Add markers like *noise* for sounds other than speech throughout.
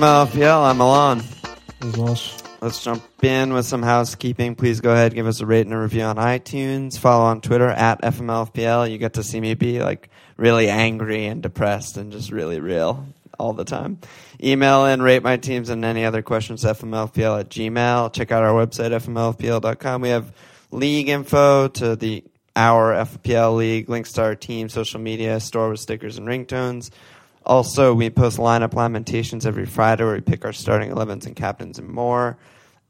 To FMLFPL. I'm Milan. Walsh. Let's jump in with some housekeeping. Please go ahead, give us a rate and a review on iTunes. Follow on Twitter at FMLFPL. You get to see me be like really angry and depressed and just really real all the time. Email in, rate my teams and any other questions, FMLFPL at Gmail. Check out our website, FMLFPL.com. We have league info to the our FPL league, links to our team, social media, store with stickers and ringtones. Also, we post lineup lamentations every Friday where we pick our starting 11s and captains and more.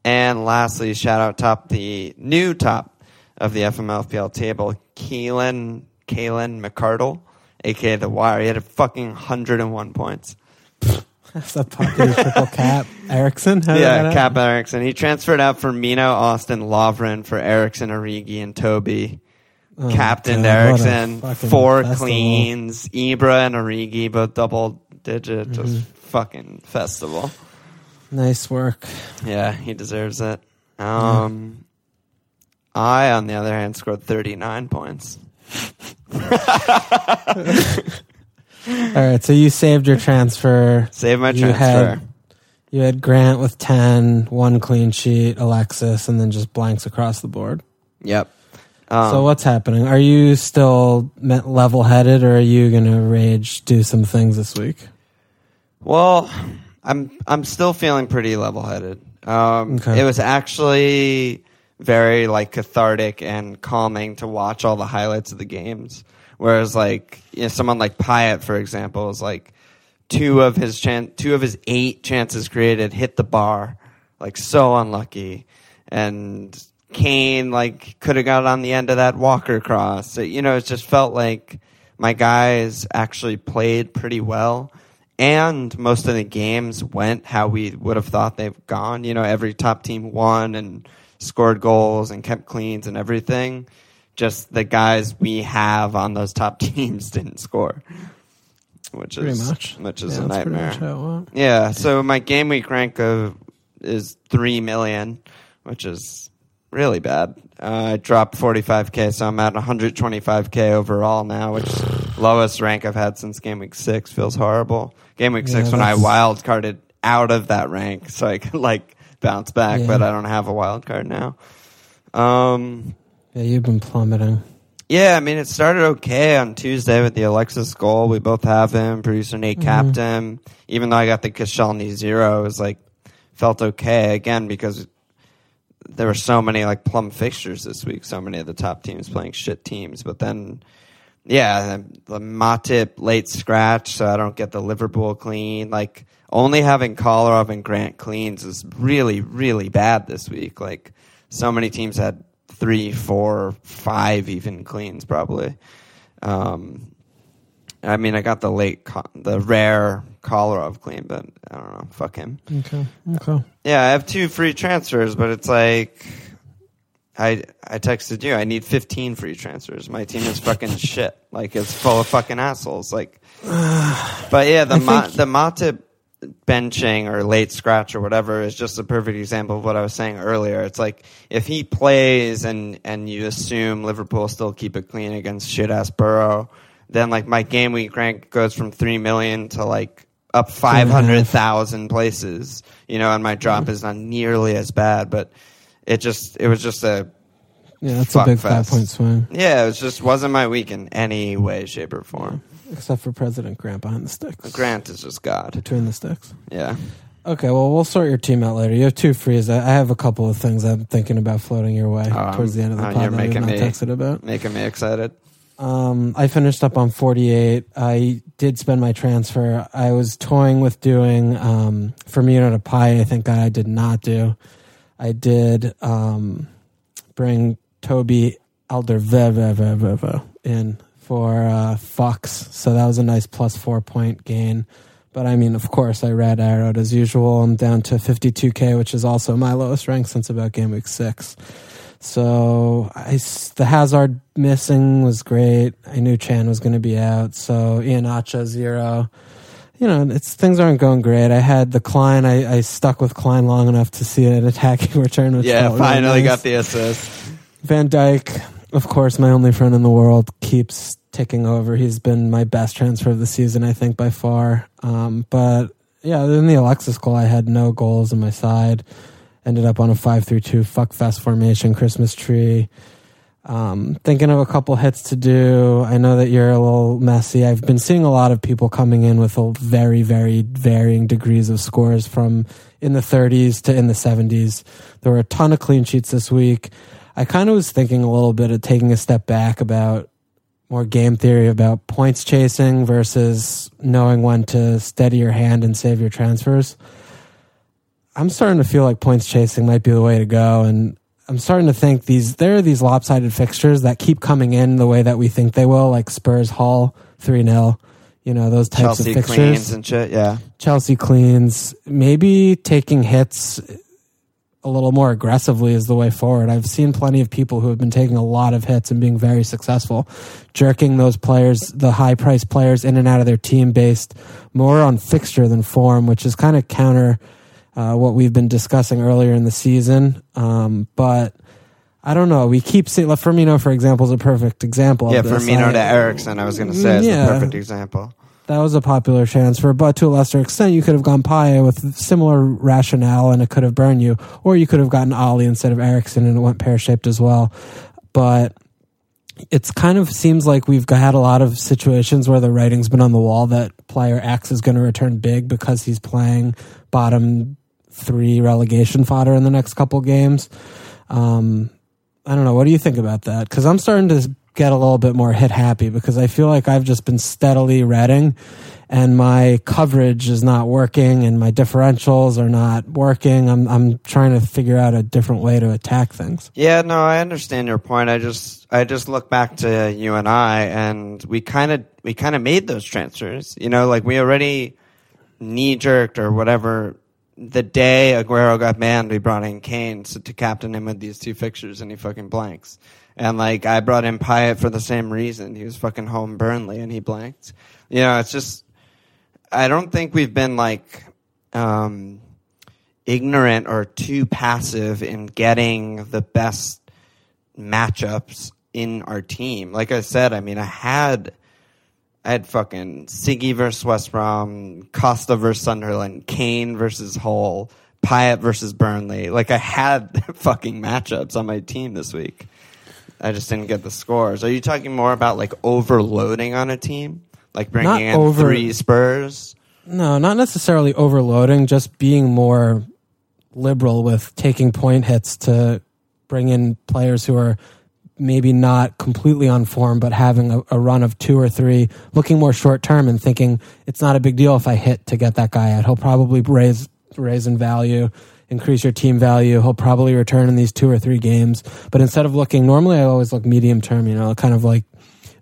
And lastly, shout out top the new top of the FMLPL table, Keelan Kalen McCardle, aka the Wire. He had a fucking 101 points. *laughs* That's a popular triple cap. Eriksen? Yeah, Cap? Eriksen. He transferred out for Mino, Austin, Lovren for Eriksen, Origi, and Toby. Oh, Captain Eriksen, four festival. cleans. Ibra and Origi, both double digit. Mm-hmm. Just fucking festival. Nice work. Yeah, he deserves it. Um, I, on the other hand, scored 39 points. *laughs* All right, so you saved your transfer. Save my You transfer. had- You had Grant with 10, one clean sheet, Alexis, and then just blanks across the board. Yep. Um, so what's happening? Are you still level headed, or are you going to rage do some things this week? Well, I'm I'm still feeling pretty level headed. Um, Okay. It was actually very like cathartic and calming to watch all the highlights of the games. Whereas like you know, someone like Payet, for example, is like two of his chan- two of his eight chances created hit the bar, like so unlucky, and Kane like could have got on the end of that Walker cross. So, you know, it just felt like my guys actually played pretty well and most of the games went how we would have thought they've gone. You know, every top team won and scored goals and kept cleans and everything. Just the guys we have on those top *laughs* teams didn't score, which Pretty is much. which is Yeah, a nightmare. much how it went. Yeah, so my game week rank of is three million, which is really bad. Uh, I dropped 45k, so I'm at 125k overall now, which lowest rank I've had since game week six. Feels horrible. Game week Yeah, six when I wild carded out of that rank, so I could like bounce back, Yeah. but I don't have a wild card now. Um, Yeah, you've been plummeting. yeah, I mean, it started okay on Tuesday with the Alexis goal. We both have him. Producer Nate Mhm. capped him. Even though I got the Koscielny zero, it was like felt okay again because there were so many like plum fixtures this week. So many of the top teams playing shit teams. But then, yeah, the, Matip late scratch, so I don't get the Liverpool clean. Like only having Kolarov and Grant cleans is really, really bad this week. Like so many teams had three, four, five even cleans probably. Um, I mean, I got the late, co- the rare Kolarov clean, but I don't know. Fuck him. Okay. Okay. Yeah, I have two free transfers, but it's like I I texted you. I need 15 free transfers. My team is fucking *laughs* shit. Like it's full of fucking assholes. Like, *sighs* but yeah, the Ma- the Matip benching or late scratch or whatever is just a perfect example of what I was saying earlier. It's like if he plays and and you assume Liverpool still keep it clean against shit ass Boro, then like my game week rank goes from three million to like up five hundred thousand places. You know, and my drop is not nearly as bad, but it just it was just a Yeah, that's a big fest. five point swing. yeah, it was just wasn't my week in any way, shape, or form. Except for President Grant behind the sticks. Grant is just God. Between the sticks. Yeah. Okay, well, we'll sort your team out later. You have two frees. I I have a couple of things I'm thinking about floating your way Um, towards the end of the uh, pod you're that making me- texted about. Making me excited. Um, I finished up on 48. I did spend my transfer. I was toying with doing um, Firmino to Pi. I think that I did not do. I did um, bring Toby Alderweireld in for uh, Fox, so that was a nice plus four point gain. But I mean, of course, I red arrowed as usual. I'm down to 52k, which is also my lowest rank since about game week six. So I the Hazard missing was great. I knew Chan was going to be out. So Iheanacho zero. You know, it's things aren't going great. I had the Klein. I, I stuck with Klein long enough to see an *laughs* attacking return. Which Yeah, really finally nice. got the assist. Van Dijk, of course, my only friend in the world, keeps ticking over. He's been my best transfer of the season, I think, by far. Um, but yeah, in the Alexis goal, I had no goals on my side. Ended up on a five three two fuck fest formation, Christmas tree. Um, thinking of a couple hits to do. I know that you're a little messy. I've been seeing a lot of people coming in with very, very varying degrees of scores from in the 30s to in the 70s. There were a ton of clean sheets this week. I kind of was thinking a little bit of taking a step back about more game theory about points chasing versus knowing when to steady your hand and save your transfers. I'm starting to feel like points chasing might be the way to go. And I'm starting to think these there are these lopsided fixtures that keep coming in the way that we think they will, like Spurs Hull three 0 you know those types Chelsea of fixtures. cleans and shit. Yeah, Chelsea cleans, maybe taking hits a little more aggressively is the way forward. I've seen plenty of people who have been taking a lot of hits and being very successful, jerking those players, the high priced players, in and out of their team based more on fixture than form, which is kind of counter uh, what we've been discussing earlier in the season. Um, but I don't know. We keep seeing Firmino, for example, is a perfect example. yeah. of this. Firmino I- to Eriksen, I was going to say, is Yeah. the perfect example. that was a popular transfer, but to a lesser extent, you could have gone Payet with similar rationale and it could have burned you, or you could have gotten Alli instead of Eriksen and it went pear shaped as well. But it's kind of seems like we've had a lot of situations where the writing's been on the wall that player X is going to return big because he's playing bottom three relegation fodder in the next couple games. Um, I don't know. What do you think about that? Because I'm starting to get a little bit more hit happy because I feel like I've just been steadily reading and my coverage is not working and my differentials are not working. I'm I'm trying to figure out a different way to attack things. Yeah, no, I understand your point. I just I just look back to you and I and we kind of we kind of made those transfers. You know, like we already knee jerked or whatever the day Aguero got banned, we brought in Kane to captain him with these two fixtures and he fucking blanks. And like I brought in Payet for the same reason. He was fucking home Burnley and he blanked. You know, it's just I don't think we've been like um ignorant or too passive in getting the best matchups in our team. Like I said, I mean, I had, I had fucking Siggy versus West Brom, Costa versus Sunderland, Kane versus Hull, Payet versus Burnley. Like I had *laughs* fucking matchups on my team this week. I just didn't get the scores. Are you talking more about like overloading on a team? Like bringing Not in over- three Spurs? No, not necessarily overloading, just being more liberal with taking point hits to bring in players who are maybe not completely on form, but having a, a run of two or three, looking more short term and thinking it's not a big deal if I hit to get that guy out. He'll probably raise raise in value, increase your team value. He'll probably return in these two or three games. But instead of looking normally I always look medium term, you know, kind of like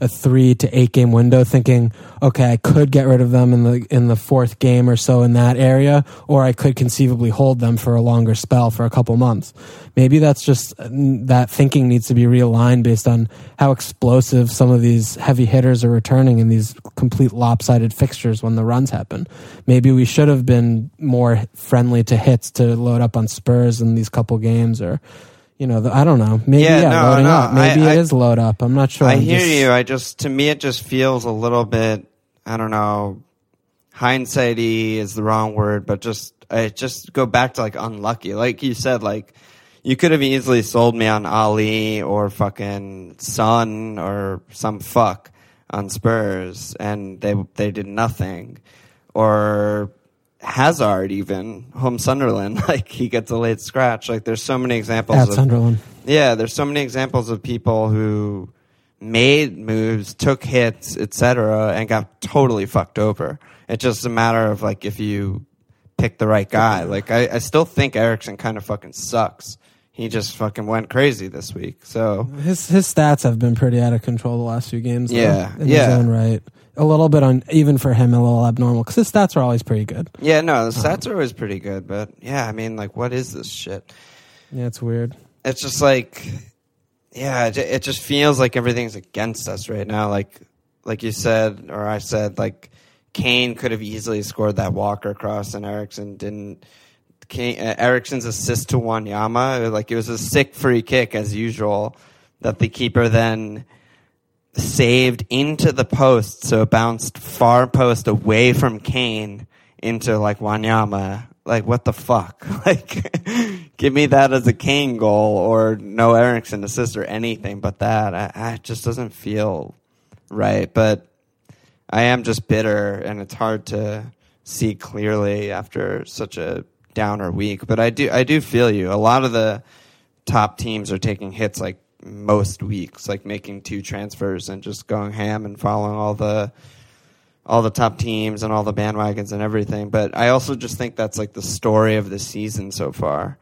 a three to eight game window thinking, okay, I could get rid of them in the in the fourth game or so in that area, or I could conceivably hold them for a longer spell for a couple months. Maybe that's just uh, that thinking needs to be realigned based on how explosive some of these heavy hitters are returning in these complete lopsided fixtures when the runs happen. Maybe we should have been more friendly to hits to load up on Spurs in these couple games or you know, the, I don't know. Maybe Yeah, yeah, no, loading no, up. Maybe I- it I- is load up. I'm not sure. I I'm hear just- you. I just to me it just feels a little bit I don't know hindsighty is the wrong word, but just I just go back to like unlucky. Like you said, like you could have easily sold me on Alli or fucking Son or some fuck on Spurs and they they did nothing. Or Hazard even home Sunderland, *laughs* like he gets a late scratch. Like there's so many examples at of Sunderland. yeah, there's so many examples of people who made moves, took hits, etc., and got totally fucked over. It's just a matter of like if you pick the right guy. Like I, I still think Eriksen kind of fucking sucks. He just fucking went crazy this week. So His his stats have been pretty out of control the last few games. though, Yeah, in yeah. his own right. A little bit on even for him a little abnormal because his stats are always pretty good. yeah, no, the stats are always pretty good, but yeah, I mean, like, what is this shit? Yeah, it's weird. it's just like yeah it, it just feels like everything's against us right now like like you said or i said like kane could have easily scored that walker cross and eriksen didn't kane, uh, eriksen's assist to wanyama like it was a sick free kick as usual that the keeper then saved into the post so it bounced far post away from kane into like Wanyama. Like what the fuck? *laughs* Like give me that as a Kane goal or no Eriksen assist or anything but that. I, I just doesn't feel right. But I am just bitter and it's hard to see clearly after such a downer week. But I do I do feel you. A lot of the top teams are taking hits like most weeks, like making two transfers and just going ham and following all the all the top teams and all the bandwagons and everything. But I also just think that's like the story of the season so far,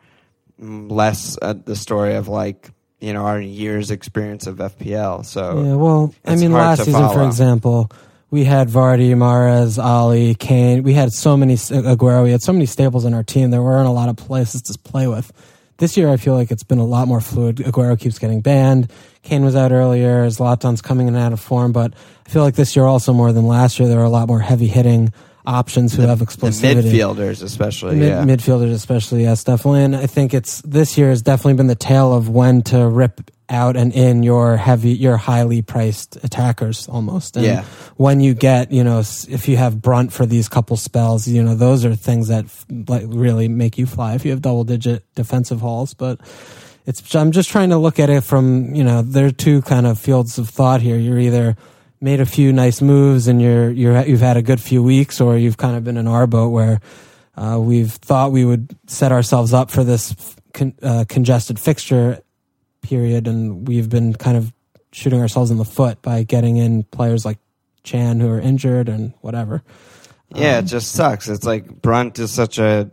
less uh, the story of like you know our years experience of FPL. So Yeah, well, I mean, last season, for example, we had Vardy, Mahrez, Alli, Kane. We had so many Aguero. We had so many staples in our team. There weren't a lot of places to play with. This year, I feel like it's been a lot more fluid. Aguero keeps getting banned. Kane was out earlier. Zlatan's coming in and out of form, but I feel like this year also more than last year, there are a lot more heavy hitting options who have explosivity. the midfielders especially. Mid- yeah. Midfielders, especially, yes, definitely. And I think it's this year has definitely been the tale of when to rip out and in your heavy, your highly priced attackers almost. And Yeah. when you get, you know, if you have Brunt for these couple spells, you know, those are things that like really make you fly if you have double digit defensive hauls. But it's, I'm just trying to look at it from, you know, there are two kind of fields of thought here. You're either made a few nice moves and you're, you're, you've had a good few weeks or you've kind of been in our boat where, uh, we've thought we would set ourselves up for this con- uh, congested fixture period, and we've been kind of shooting ourselves in the foot by getting in players like Chan who are injured and whatever. Yeah, it just sucks. It's like Brunt is such a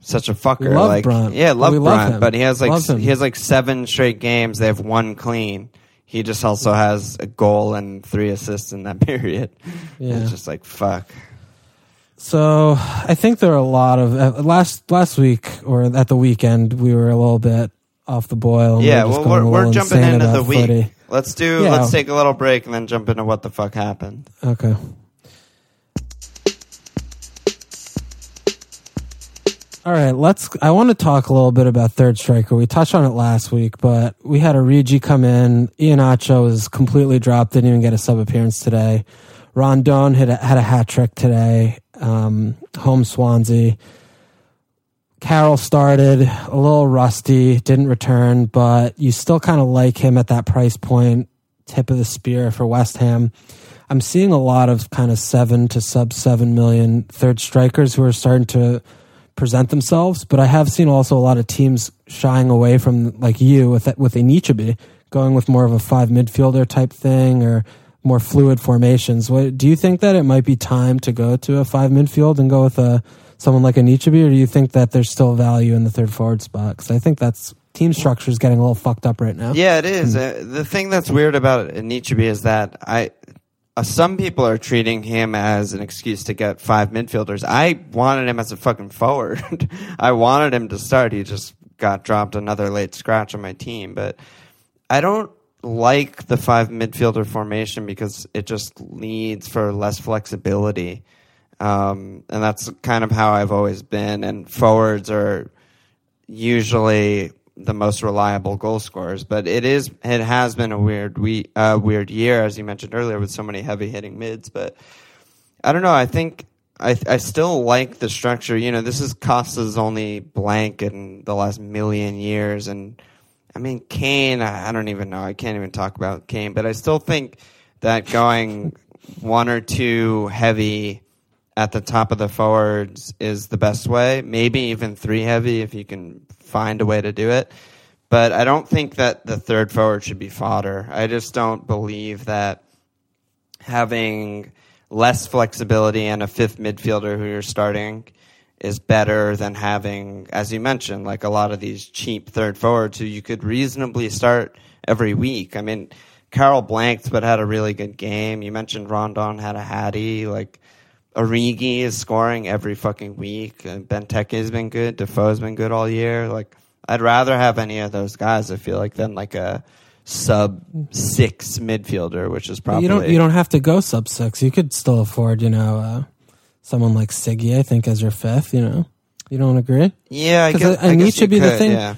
such a fucker. Love like Brunt. yeah, love We love Brunt, him. but he has like he has like seven straight games. They have one clean. He just also has a goal and three assists in that *laughs* period. Yeah. It's just like fuck. So I think there are a lot of uh, last last week or at the weekend we were a little bit off the boil. yeah, we were well, we're, we're jumping into the week. footy. Let's do. Yeah. Let's take a little break and then jump into what the fuck happened. Okay. All right, let's. I want to talk a little bit about third striker. We touched on it last week, but we had Origi come in. Iheanacho was completely dropped. Didn't even get a sub appearance today. Rondon had a, had a hat trick today. Um, home Swansea. Carroll started a little rusty, didn't return, but you still kind of like him at that price point, tip of the spear for West Ham. I'm seeing a lot of kind of seven to sub seven million third strikers who are starting to present themselves, but I have seen also a lot of teams shying away from like you with with Anichebe, going with more of a five midfielder type thing or more fluid formations. What do you think that it might be time to go to a five midfield and go with a someone like Anichebe, or do you think that there's still value in the third forward spot? Because I think that's team structure is getting a little fucked up right now. Yeah, it is. Uh, the thing that's weird about Nietzsche is that I, uh, some people are treating him as an excuse to get five midfielders. I wanted him as a fucking forward. *laughs* I wanted him to start. He just got dropped another late scratch on my team, but I don't like the five midfielder formation because it just leads for less flexibility. Um, and that's kind of how I've always been. And forwards are usually the most reliable goal scorers. But it is it has been a weird we uh, weird year, as you mentioned earlier, with so many heavy hitting mids. But I don't know. I think I I still like the structure. You know, this is Costa's only blank in the last million years, and I mean Kane. I, I don't even know. I can't even talk about Kane. But I still think that going one or two heavy at the top of the forwards is the best way. Maybe even three heavy if you can find a way to do it. But I don't think that the third forward should be fodder. I just don't believe that having less flexibility and a fifth midfielder who you're starting is better than having, as you mentioned, like a lot of these cheap third forwards who you could reasonably start every week. I mean, Carroll blanked but had a really good game. You mentioned Rondon had a hattie. Like Origi is scoring every fucking week. And Benteke has been good. Defoe's been good all year. Like I'd rather have any of those guys. I feel like than like a sub six midfielder, which is probably you don't you don't have to go sub six. You could still afford, you know, uh, someone like Siggy, I think, as your fifth. You know, you don't agree? Yeah, I guess, I- I guess you be the thing- Yeah.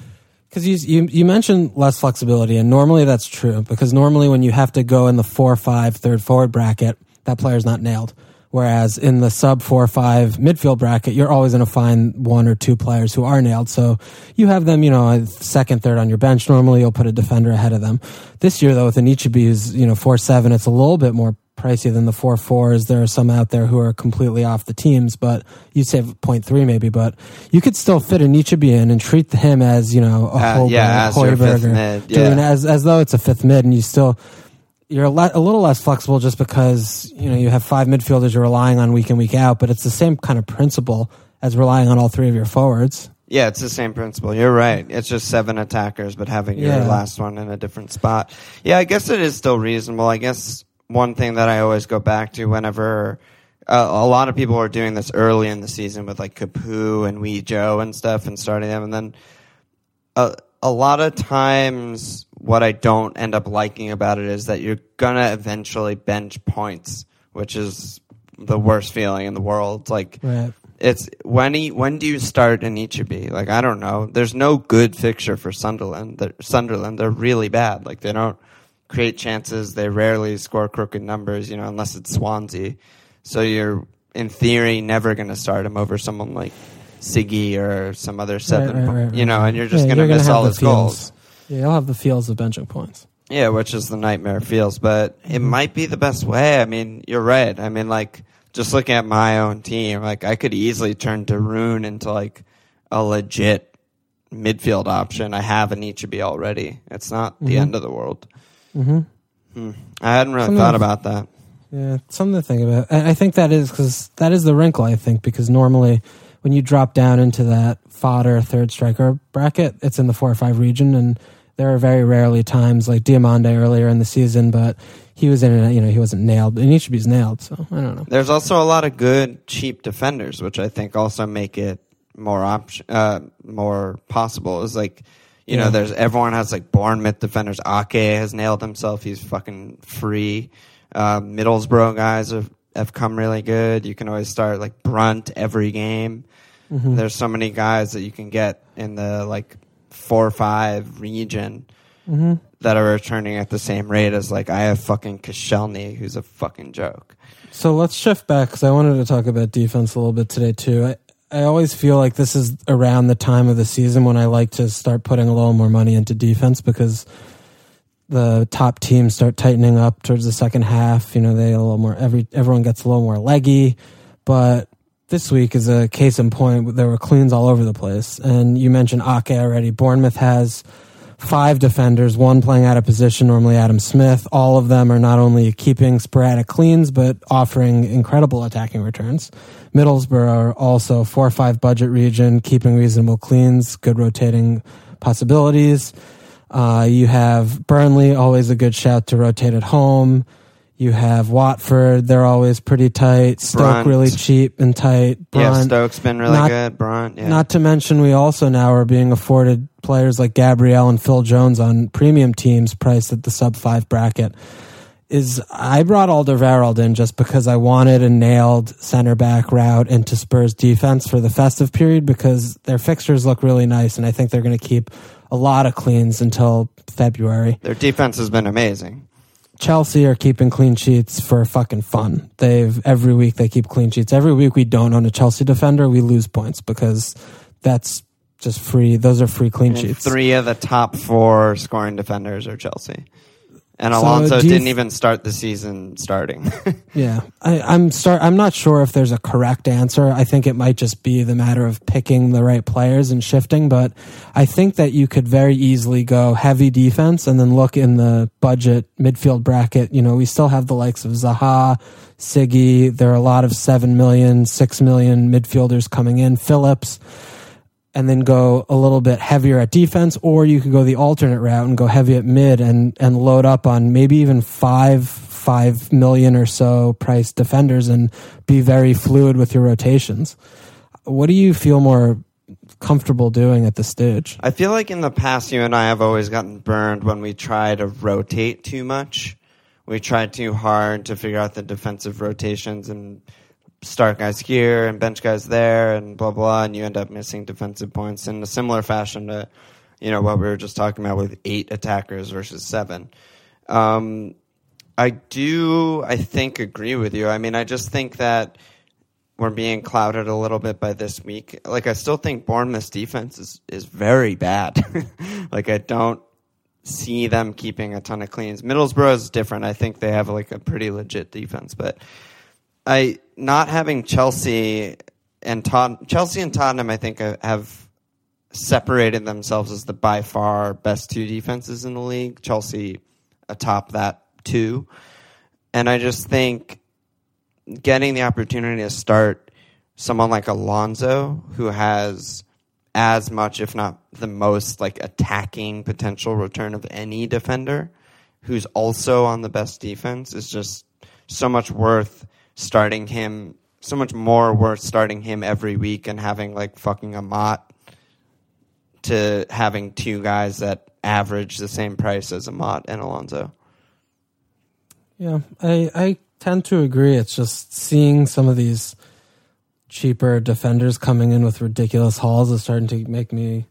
Because you, you you mentioned less flexibility, and normally that's true. Because normally when you have to go in the four five third forward bracket, that player's not nailed. Whereas in the sub four or five midfield bracket, you're always going to find one or two players who are nailed. So you have them, you know, second, third on your bench. Normally you'll put a defender ahead of them. This year though, with Anichebe who's, you know, four seven, it's a little bit more pricey than the four fours. There are some out there who are completely off the teams, but you say 0.3 maybe, but you could still fit Anichebe in and treat him as, you know, a Uh, Holberg, yeah, as Hoiberg, or mid, doing yeah. as, as though it's a fifth mid and you still, you're a, le- a little less flexible just because you know you have five midfielders you're relying on week in week out, but it's the same kind of principle as relying on all three of your forwards. Yeah, it's the same principle. You're right. It's just seven attackers, but having your Yeah. last one in a different spot. Yeah, I guess it is still reasonable. I guess one thing that I always go back to whenever uh, a lot of people are doing this early in the season with like Capoue and Wee Joe and stuff and starting them, and then a, a lot of times what I don't end up liking about it is that you're gonna eventually bench points, which is the worst feeling in the world. Like Right. it's when he, when do you start Anichebe? Like I don't know. There's no good fixture for Sunderland. They're, Sunderland, they're really bad. Like they don't create chances. They rarely score crooked numbers. You know, unless it's Swansea. So you're in theory never going to start him over someone like Siggy or some other seven. right, right, you know, and you're just Yeah, going to you're miss have all his goals. Yeah, you'll have the feels of benching points. Yeah, which is the nightmare feels, but it mm-hmm. might be the best way. I mean, you're right. I mean, like just looking at my own team, like I could easily turn Darun into like a legit midfield option. I have Anichebe already. It's not the mm-hmm. end of the world. Mm-hmm. Hmm. I hadn't really Something thought about that. Yeah, something to think about. I I think that is because that is the wrinkle. I think because normally when you drop down into that fodder third striker bracket, it's in the four or five region, and there are very rarely times like Diamande earlier in the season, but he was in a, you know he wasn't nailed, and Anichebe's nailed. So I don't know. There's also a lot of good cheap defenders, which I think also make it more option, uh, more possible. Is like, you Yeah. know, there's everyone has like Bournemouth defenders. Ake has nailed himself. He's fucking free. Uh, Middlesbrough guys have, have come really good. You can always start like Brunt every game. Mm-hmm. There's so many guys that you can get in the like four or five region Mm-hmm. that are returning at the same rate as like I have fucking Koscielny, who's a fucking joke. So let's shift back because I wanted to talk about defense a little bit today too. I, I always feel like this is around the time of the season when I like to start putting a little more money into defense because the top teams start tightening up towards the second half. You know, they a little more every everyone gets a little more leggy, but this week is a case in point. There were cleans all over the place, and you mentioned Ake already. Bournemouth has five defenders, one playing out of position, normally Adam Smith. All of them are not only keeping sporadic cleans, but offering incredible attacking returns. Middlesbrough are also four or five budget region, keeping reasonable cleans, good rotating possibilities. Uh, you have Burnley, always a good shout to rotate at home. You have Watford, they're always pretty tight. Stoke, Brunt. really cheap and tight. yeah, Stoke's been really Not- good. Brunt, yeah. Not to mention, we also now are being afforded players like Gabriel and Phil Jones on premium teams priced at the sub five bracket. Is I brought Alderweireld in just because I wanted a nailed center back route into Spurs defense for the festive period because their fixtures look really nice and I think they're going to keep a lot of cleans until February. Their defense has been amazing. Chelsea are keeping clean sheets for fucking fun. They've every week they keep clean sheets. Every week we don't own a Chelsea defender, we lose points because that's just free. Those are free clean And sheets. three of the top four scoring defenders are Chelsea. And So, Alonso didn't th- even start the season starting. *laughs* Yeah, I, I'm start. I'm not sure if there's a correct answer. I think it might just be the matter of picking the right players and shifting. But I think that you could very easily go heavy defense and then look in the budget midfield bracket. You know, we still have the likes of Zaha, Siggy. There are a lot of seven million, six million midfielders coming in. Phillips. And then go a little bit heavier at defense, or you could go the alternate route and go heavy at mid and and load up on maybe even five five million or so price defenders and be very fluid with your rotations. What do you feel more comfortable doing at this stage? I feel like in the past, you and I have always gotten burned when we try to rotate too much. We try too hard to figure out the defensive rotations and start guys here and bench guys there and blah blah, and you end up missing defensive points in a similar fashion to you know what we were just talking about with eight attackers versus seven. Um, I do, I think, agree with you. I mean, I just think that we're being clouded a little bit by this week. Like, I still think Bournemouth's defense is, is very bad. *laughs* like, I don't see them keeping a ton of cleans. Middlesbrough is different. I think they have like a pretty legit defense, but I not having Chelsea and Tot- Chelsea and Tottenham, I think uh, have separated themselves as the by far best two defenses in the league. Chelsea atop that two, and I just think getting the opportunity to start someone like Alonso who has as much, if not the most, like attacking potential return of any defender who's also on the best defense is just so much worth starting him, so much more worth starting him every week and having like fucking Amat to having two guys that average the same price as a Amat and Alonso. Yeah, I I tend to agree. It's just seeing some of these cheaper defenders coming in with ridiculous hauls is starting to make me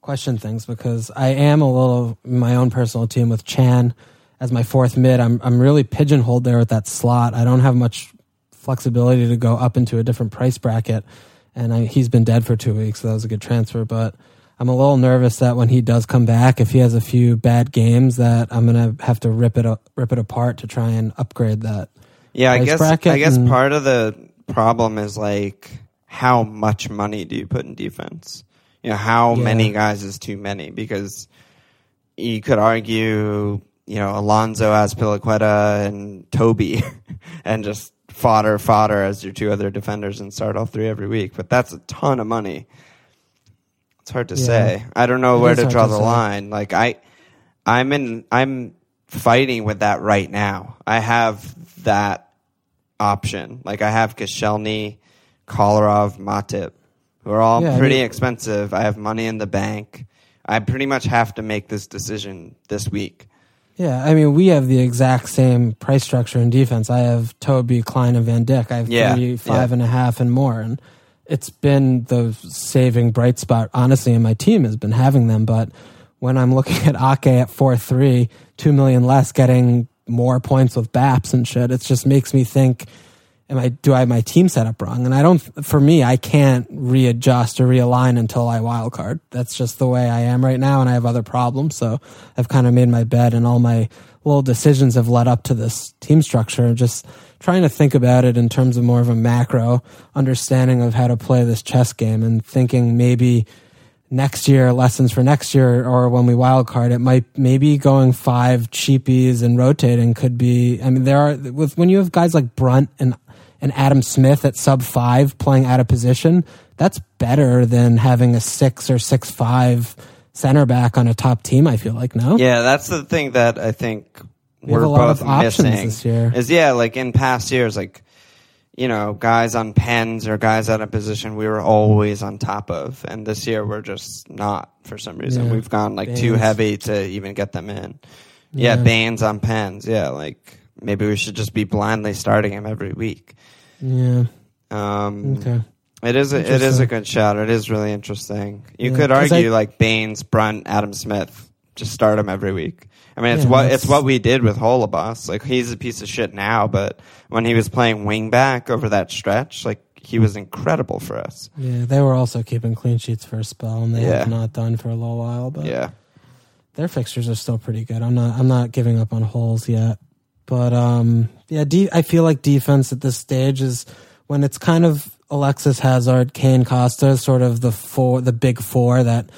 question things because I am a little my own personal team with Chan as my fourth mid. I'm I'm really pigeonholed there with that slot. I don't have much flexibility to go up into a different price bracket, and I, he's been dead for two weeks, so that was a good transfer. But I'm a little nervous that when he does come back, if he has a few bad games, that I'm gonna have to rip it rip it apart to try and upgrade that. Yeah, I guess I guess and, part of the problem is like how much money do you put in defense? You know, how yeah. many guys is too many? Because you could argue, you know, Alonso Azpilicueta and Toby, *laughs* and just fodder fodder as your two other defenders and start all three every week. But that's a ton of money. It's hard to yeah. say. I don't know it where to draw to the say. line. Like I, I'm in. I'm fighting with that right now. I have that option. Like I have Koscielny, Kolarov, Matip, who are all yeah, pretty I mean, expensive. I have money in the bank. I pretty much have to make this decision this week. Yeah, I mean, we have the exact same price structure in defense. I have Toby, Klein, and Van Dijk. I have yeah, three, five yeah. and a half, and more. And it's been the saving bright spot, honestly, in my team has been having them. But when I'm looking *laughs* at Ake at 4 3, 2 million less, getting more points with BAPS and shit. It just makes me think, am I do I have my team set up wrong? And I don't. For me, I can't readjust or realign until I wildcard. That's just the way I am right now, and I have other problems. So I've kind of made my bed, and all my little decisions have led up to this team structure. Just trying to think about it in terms of more of a macro understanding of how to play this chess game, and thinking maybe next year, lessons for next year, or when we wild card, it might maybe going five cheapies and rotating could be. I mean, there are with when you have guys like Brunt and and Adam Smith at sub five playing out of position. That's better than having a six or six five center back on a top team. I feel like no. Yeah, that's the thing that I think we are both missing. This year. Is yeah, like in past years, like you know, guys on pens or guys out of position we were always on top of. And this year we're just not for some reason. Yeah. We've gone like Baines. too heavy to even get them in. Yeah, yeah Baines on pens. Yeah, like maybe we should just be blindly starting him every week. Yeah. Um, okay. It is a, it is a good shot. It is really interesting. You yeah, could argue I, like Baines, Brunt, Adam Smith, just start him every week. I mean, it's yeah, what it's what we did with Holebas. Like he's a piece of shit now, but when he was playing wing back over that stretch, like he was incredible for us. Yeah, they were also keeping clean sheets for a spell, and they yeah. have not done for a little while. But yeah, their fixtures are still pretty good. I'm not I'm not giving up on holes yet, but um, yeah, de- I feel like defense at this stage is when it's kind of Alexis Hazard, Kane, Costa, sort of the four, the big four that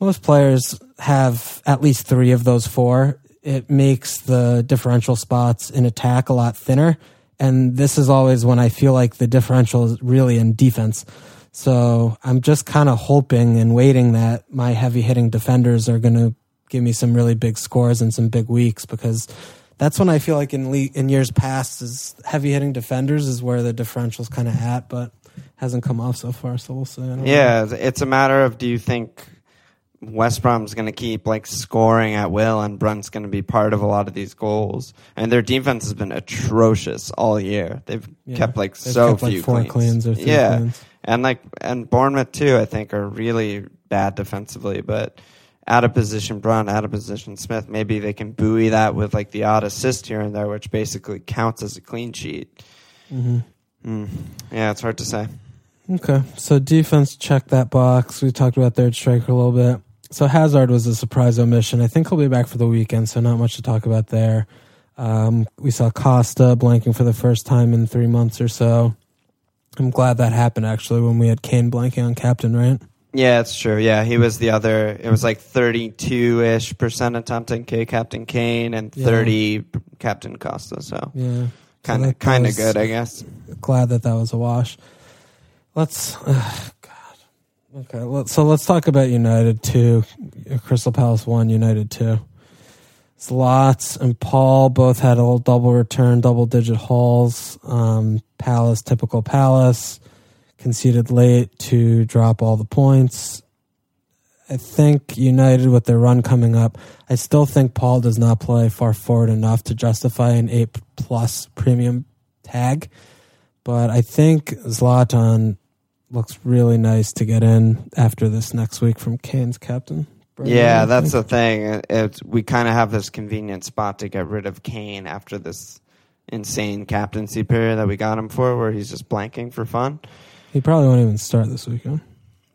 most players have at least three of those four. It makes the differential spots in attack a lot thinner. And this is always when I feel like the differential is really in defense. So I'm just kind of hoping and waiting that my heavy hitting defenders are going to give me some really big scores and some big weeks because that's when I feel like in le- in years past is heavy hitting defenders is where the differential's kind of at, but hasn't come off so far. So we'll see. Yeah, know. it's a matter of do you think West Brom's going to keep like scoring at will, and Brunt's going to be part of a lot of these goals. And their defense has been atrocious all year. They've yeah. kept like They've so kept, few like, cleans. cleans yeah, cleans. and like and Bournemouth too. I think are really bad defensively, but out of position Brown, out of position Smith. Maybe they can buoy that with like the odd assist here and there, which basically counts as a clean sheet. Mm-hmm. Mm. Yeah, it's hard to say. Okay, so defense check that box. We talked about third striker a little bit. So Hazard was a surprise omission. I think he'll be back for the weekend, so not much to talk about there. Um, we saw Costa blanking for the first time in three months or so. I'm glad that happened actually when we had Kane blanking on captain, right? Yeah, it's true. Yeah, he was the other. It was like 32 ish percent of attempting K Captain Kane and Yeah. 30 Captain Costa. So Yeah, kind of kind of good, I guess. glad that that was a wash. Let's, ugh, God. Okay, let, so let's talk about United two, Crystal Palace one, United two. Slots and Paul both had a little double return, double digit hauls. Um, Palace, typical Palace, conceded late to drop all the points. I think United with their run coming up, I still think Paul does not play far forward enough to justify an eight plus premium tag. But I think Zlatan looks really nice to get in after this next week from Kane's captain. Brendan, Yeah, that's the thing. It's, we kind of have this convenient spot to get rid of Kane after this insane captaincy period that we got him for, where he's just blanking for fun. He probably won't even start this weekend.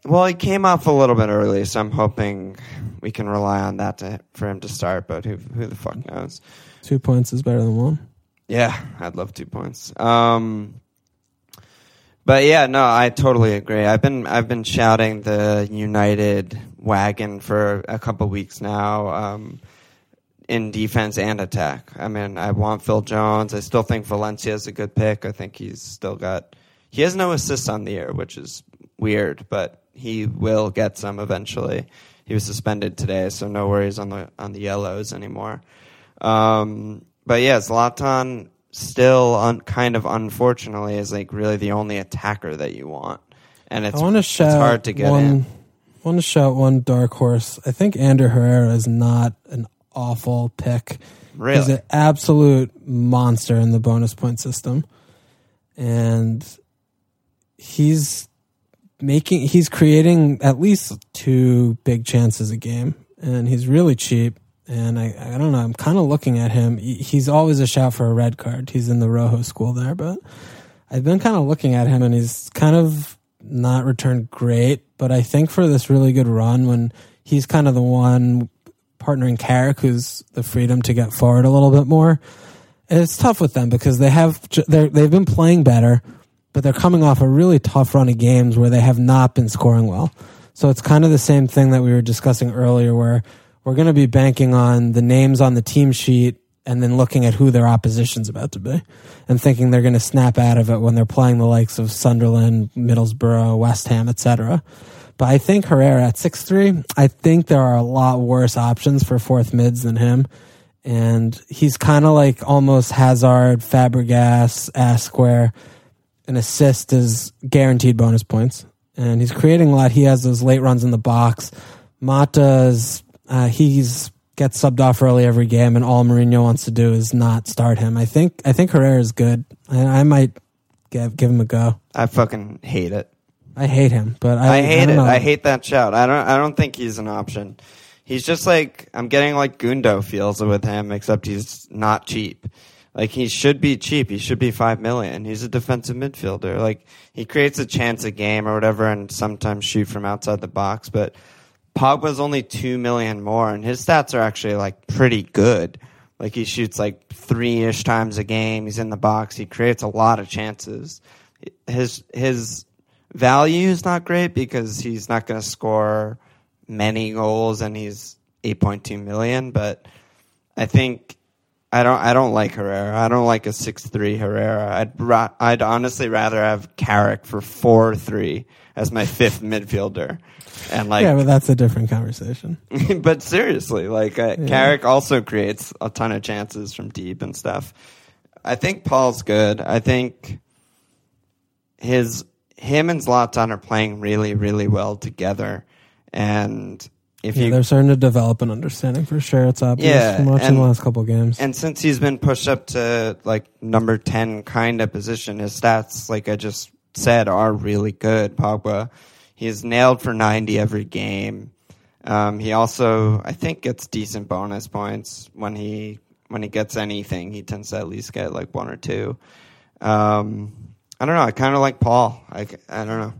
Well, he came off a little bit early, so I'm hoping we can rely on that to, for him to start. But who who the fuck knows? Two points is better than one. Yeah, I'd love two points. Um, but yeah, no, I totally agree. I've been I've been shouting the United wagon for a couple weeks now. Um, in defense and attack. I mean, I want Phil Jones. I still think Valencia is a good pick. I think he's still got. He has no assists on the year, which is weird, but he will get some eventually. He was suspended today, so no worries on the on the yellows anymore. Um, but yeah, Zlatan still, un, kind of unfortunately, is like really the only attacker that you want, and it's I want to it's shout hard to get one. in. Want to shout one dark horse. I think Ander Herrera is not an awful pick. He's Really, an absolute monster in the bonus point system. And he's making he's creating at least two big chances a game. And he's really cheap. And I, I don't know, I'm kind of looking at him. He's always a shout for a red card. He's in the Rojo school there, but I've been kind of looking at him and he's kind of not returned great. But I think for this really good run, when he's kind of the one partnering Carrick, who's the freedom to get forward a little bit more. It's tough with them because they have they've been playing better, but they're coming off a really tough run of games where they have not been scoring well. So it's kind of the same thing that we were discussing earlier, where we're going to be banking on the names on the team sheet and then looking at who their opposition's about to be and thinking they're going to snap out of it when they're playing the likes of Sunderland, Middlesbrough, West Ham, etc. But I think Herrera at six three, I think there are a lot worse options for fourth mids than him. And he's kind of like almost Hazard, Fabregas, Asquare. An assist is guaranteed bonus points. And he's creating a lot. He has those late runs in the box. Mata's, uh, he's gets subbed off early every game, and all Mourinho wants to do is not start him. I think I think Herrera is good. I, I might give give him a go. I fucking hate it. I hate him, but I, I hate don't it. know. I hate that shout. I don't. I don't think he's an option. He's just like I'm getting like Gundo feels with him, except he's not cheap. Like he should be cheap. He should be five million. He's a defensive midfielder. Like he creates a chance a game or whatever, and sometimes shoot from outside the box. But Pogba's only two million more, and his stats are actually like pretty good. Like he shoots like three ish times a game. He's in the box. He creates a lot of chances. His his value is not great because he's not going to score many goals, and he's eight point two million. But I think I don't I don't like Herrera. I don't like a six three Herrera. I'd ra- I'd honestly rather have Carrick for four three as my fifth midfielder, and like yeah, but that's a different conversation. *laughs* but seriously, like uh, Yeah. Carrick also creates a ton of chances from deep and stuff. I think Paul's good. I think his him and Zlatan are playing really, really well together. And if Yeah, you they're starting to develop an understanding for sure. It's obvious Yeah, from watching and- the last couple games. and since he's been pushed up to like number ten kind of position, his stats, like I just said, are really good. Pogba, he's nailed for ninety every game. Um, he also, I think, gets decent bonus points when he when he gets anything. He tends to at least get like one or two. Um, I don't know. I kind of like Paul. I, I don't know.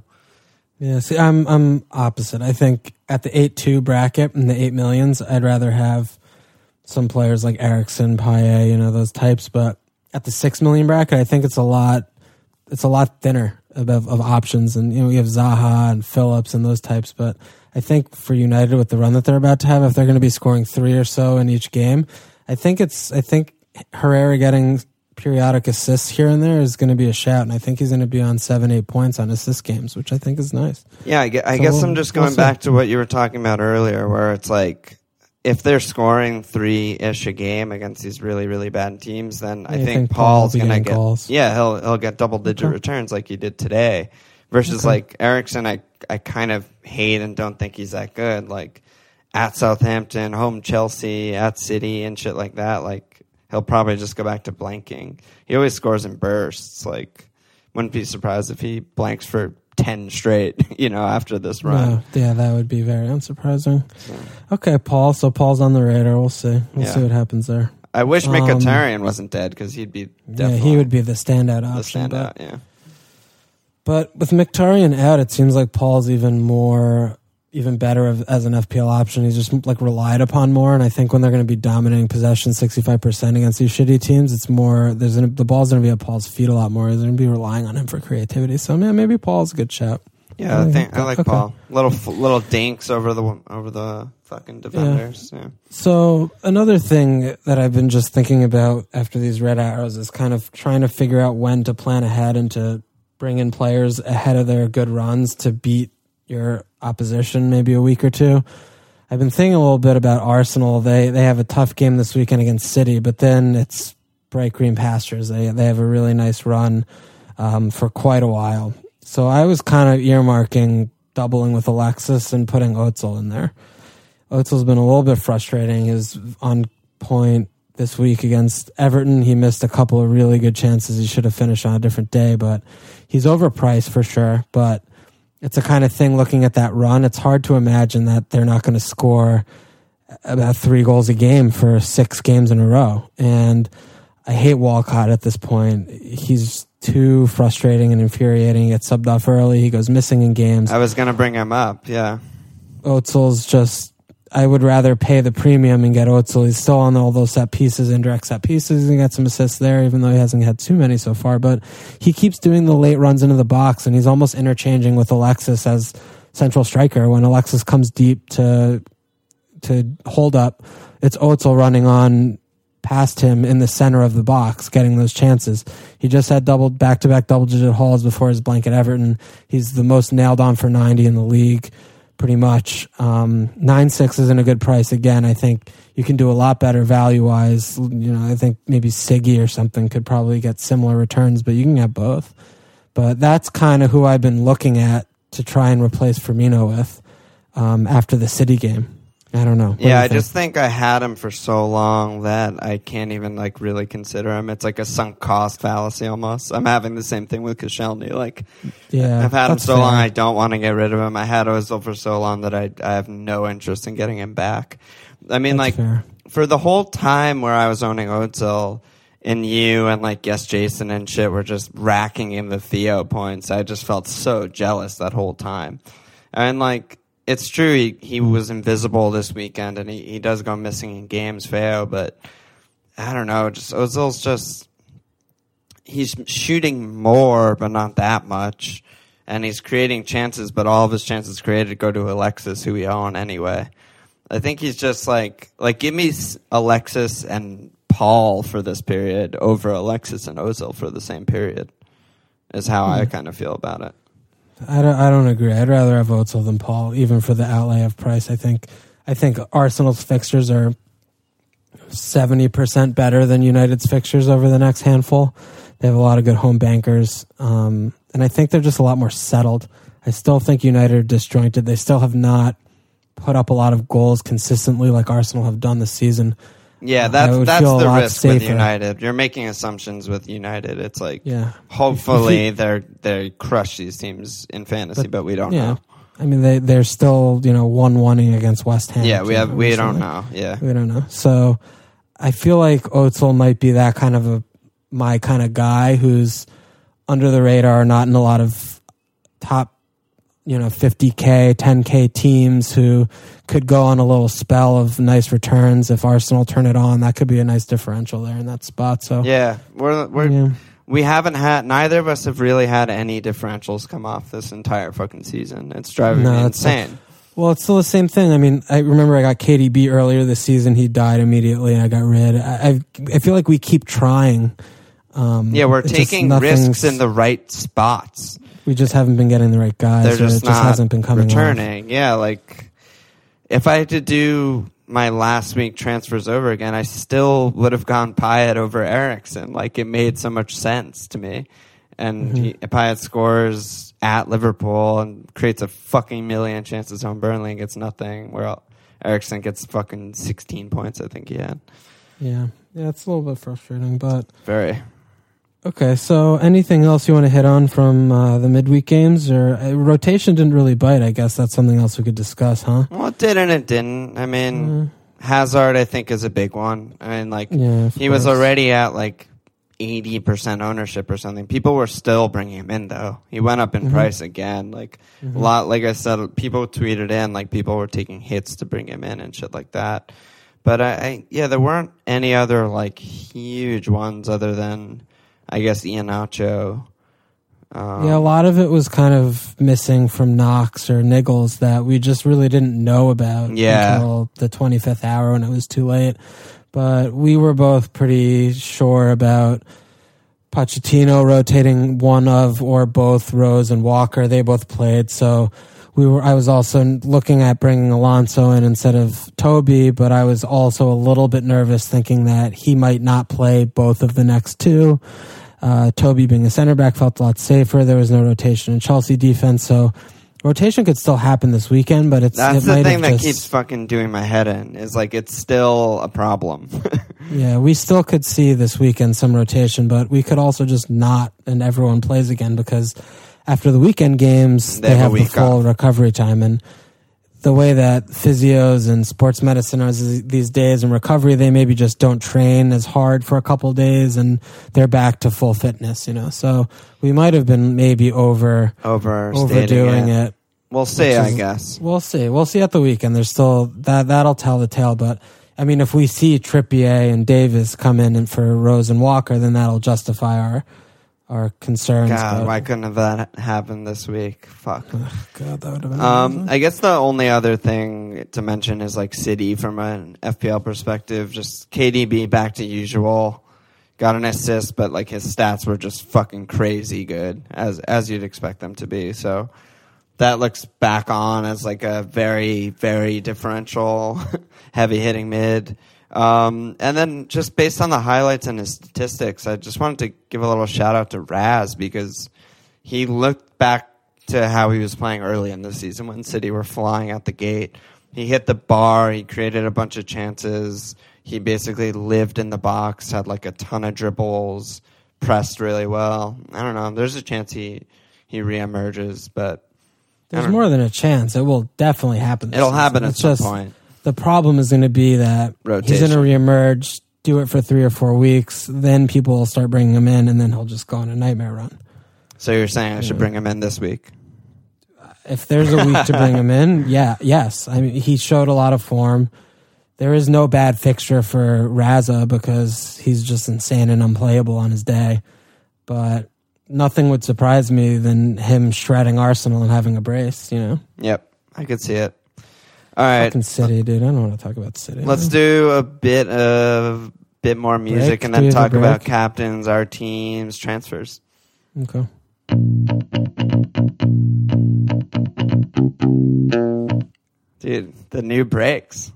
Yeah, see, I'm I'm opposite. I think at the eight two bracket and the eight millions, I'd rather have some players like Eriksen, Payet, you know those types. But at the six million bracket, I think it's a lot. It's a lot thinner of, of options, and you know we have Zaha and Phillips and those types. But I think for United with the run that they're about to have, if they're going to be scoring three or so in each game, I think it's I think Herrera getting periodic assists here and there is going to be a shout, and I think he's going to be on seven, eight points on assist games, which I think is nice. Yeah, I, guess, I So guess we'll- I'm just we'll going back to what you were talking about earlier, where it's like if they're scoring three ish a game against these really really bad teams, then I think, think Paul's gonna get goals? yeah he'll he'll get double digit Okay. returns like he did today. Versus Okay. like Eriksen, I I kind of hate and don't think he's that good. Like at Southampton, home Chelsea, at City, and shit like that. Like he'll probably just go back to blanking. He always scores in bursts. Like wouldn't be surprised if he blanks for ten straight. *laughs* You know, after this run. No, yeah, that would be very unsurprising. So, Okay, Paul. So Paul's on the radar. We'll see. We'll Yeah. see what happens there. I wish Um, wasn't dead because he'd be Yeah, he would be the standout the option. but- standout. Yeah, But with Mkhitaryan out, it seems like Paul's even more, even better of, as an FPL option. He's just like relied upon more, and I think when they're going to be dominating possession, sixty five percent against these shitty teams, it's more. There's gonna, the ball's going to be at Paul's feet a lot more. They're going to be relying on him for creativity. So man, maybe Paul's a good shout. yeah. I think I like Okay. Paul. Little little dinks over the over the fucking defenders. Yeah. So another thing that I've been just thinking about after these red arrows is kind of trying to figure out when to plan ahead and to bring in players ahead of their good runs to beat your opposition maybe a week or two. I've been thinking a little bit about Arsenal. They they have a tough game this weekend against City, but then it's bright green pastures. They they have a really nice run um, for quite a while. So I was kind of earmarking doubling with Alexis and putting Ozil in there. Ozil's been a little bit frustrating. Is on point this week against Everton. He missed a couple of really good chances. He should have finished on a different day, but he's overpriced for sure. But it's a kind of thing looking at that run. It's hard to imagine that they're not going to score about three goals a game for six games in a row. And I hate Walcott at this point. He's too frustrating and infuriating. He gets subbed off early. He goes missing in games. I was gonna bring him up. Yeah. Ozil's just I would rather pay the premium and get Ozil. He's still on all those set pieces, indirect set pieces, and got some assists there, even though he hasn't had too many so far. But he keeps doing the late runs into the box, and he's almost interchanging with Alexis as central striker. When Alexis comes deep to to hold up, it's Ozil running on past him in the center of the box, getting those chances. He just had double back to back double digit hauls before his blanket Everton. He's the most nailed on for ninety in the league, pretty much. Um, nine six isn't a good price. Again, I think you can do a lot better value wise. You know, I think maybe Siggy or something could probably get similar returns, but you can get both. But that's kind of who I've been looking at to try and replace Firmino with um, after the City game. I don't know. What do Yeah, you I think? just think I had him for so long that I can't even like really consider him. It's like a sunk cost fallacy almost. I'm having the same thing with Koscielny. Like yeah, I've had him so fair. long, I don't want to get rid of him. I had Ozil for so long that I I have no interest in getting him back. I mean, That's like fair. for the whole time where I was owning Ozil, and you and like yes Jason and shit were just racking in the Theo points. I just felt so jealous that whole time. And like it's true he, he was invisible this weekend and he, he does go missing in games, fail, but I don't know, just Ozil's just he's shooting more but not that much. And he's creating chances, but all of his chances created go to Alexis, who we own anyway. I think he's just like like give me Alexis and Paul for this period over Alexis and Ozil for the same period. Is how I hmm. kind of feel about it. I don't. I don't agree. I'd rather have Ozil than Paul, even for the outlay of price. I think. I think Arsenal's fixtures are seventy percent better than United's fixtures over the next handful. They have a lot of good home bankers, um, and I think they're just a lot more settled. I still think United are disjointed. They still have not put up a lot of goals consistently like Arsenal have done this season. Yeah, that's that's the risk with. United. You're making assumptions with United. It's like Yeah, hopefully they're they crush these teams in fantasy, But- but, we don't yeah. know. I mean, they they're still you know one one against West Ham. Yeah, we have we So, don't know. Yeah. We don't know. So I feel like Ozil might be that kind of a my kind of guy who's under the radar, not in a lot of top, you know, 50k, 10k teams who could go on a little spell of nice returns if Arsenal turn it on. That could be a nice differential there in that spot. So Yeah, we're we're yeah. we haven't had neither of us have really had any differentials come off this entire fucking season. It's driving No, me insane. Well, it's still the same thing. I mean, I remember I got KDB earlier this season. He died immediately, and I got rid. I I, I feel like we keep trying. Um, Yeah, we're taking risks in the right spots. We just haven't been getting the right guys. They're just it just hasn't been coming off. returning. Yeah, like if I had to do my last week transfers over again, I still would have gone Payet over Eriksen. Like it made so much sense to me. And Mm-hmm. he, Payet scores at Liverpool and creates a fucking million chances on Burnley and gets nothing. Where Eriksen gets fucking sixteen points. I think he had. Yeah, yeah, it's a little bit frustrating, but Very. Okay. So, anything else you want to hit on from uh, the midweek games, or uh, rotation didn't really bite? I guess that's something else we could discuss, huh? Well, it did and it didn't. I mean, Hazard, I think, is a big one. I mean, like Yeah, of he was course. already at like eighty percent ownership or something. People were still bringing him in though. He went up in Mhm. price again. Like a lot, like I said, people tweeted in like people were taking hits to bring him in and shit like that. But I, I yeah, there weren't any other like huge ones other than I guess Iheanacho. Um, Yeah, a lot of it was kind of missing from Knox or Niggles that we just really didn't know about Yeah. until the 25th hour when it was too late. But we were both pretty sure about Pochettino rotating one of or both Rose and Walker. They both played, so we were. I was also looking at bringing Alonso in instead of Toby, but I was also a little bit nervous, thinking that he might not play both of the next two. Uh, Toby being a center back felt a lot safer. There was no rotation in Chelsea defense, so rotation could still happen this weekend. But it's That's it the thing that just- keeps fucking doing my head in. Is like it's still a problem. *laughs* Yeah, we still could see this weekend some rotation, but we could also just not, and everyone plays again because after the weekend games, They they, have have the full off. recovery time. And the way that physios and sports medicine are these days in recovery, they maybe just don't train as hard for a couple days and they're back to full fitness, you know. So we might have been maybe over overdoing it. it. We'll see, which I guess. We'll see. We'll see at the weekend. There's still that that'll tell the tale. But I mean, if we see Trippier and Davies come in and for Rose and Walker, then that'll justify our our concerns. God, why couldn't have that happened this week? Fuck. God, that would have been. Um, I guess the only other thing to mention is like City from an FPL perspective. Just KDB back to usual. Got an assist, but like his stats were just fucking crazy good, as as you'd expect them to be. So that looks back on as like a very very differential, *laughs* heavy hitting mid. Um, and then just based on the highlights and his statistics, I just wanted to give a little shout out to Raz because he looked back to how he was playing early in the season when City were flying out the gate. He hit the bar, he created a bunch of chances. He basically lived in the box, had like a ton of dribbles, pressed really well. I don't know. There's a chance he he reemerges, but There's more than a chance. It will definitely happen. this it'll season. happen at It's some just, point. The problem is going to be that he's going to reemerge, do it for three or four weeks, then people will start bringing him in, and then he'll just go on a nightmare run. So you're saying I should bring him in this week? If there's a week to bring him in, *laughs* yeah, yes. I mean, he showed a lot of form. There is no bad fixture for Raza because he's just insane and unplayable on his day. But nothing would surprise me than him shredding Arsenal and having a brace. You know, Yep, I could see it. All right, fucking City, dude. I don't want to talk about City. Let's do a bit of bit more music Break? and then talk about captains, our teams, transfers. Okay. Dude, the new breaks.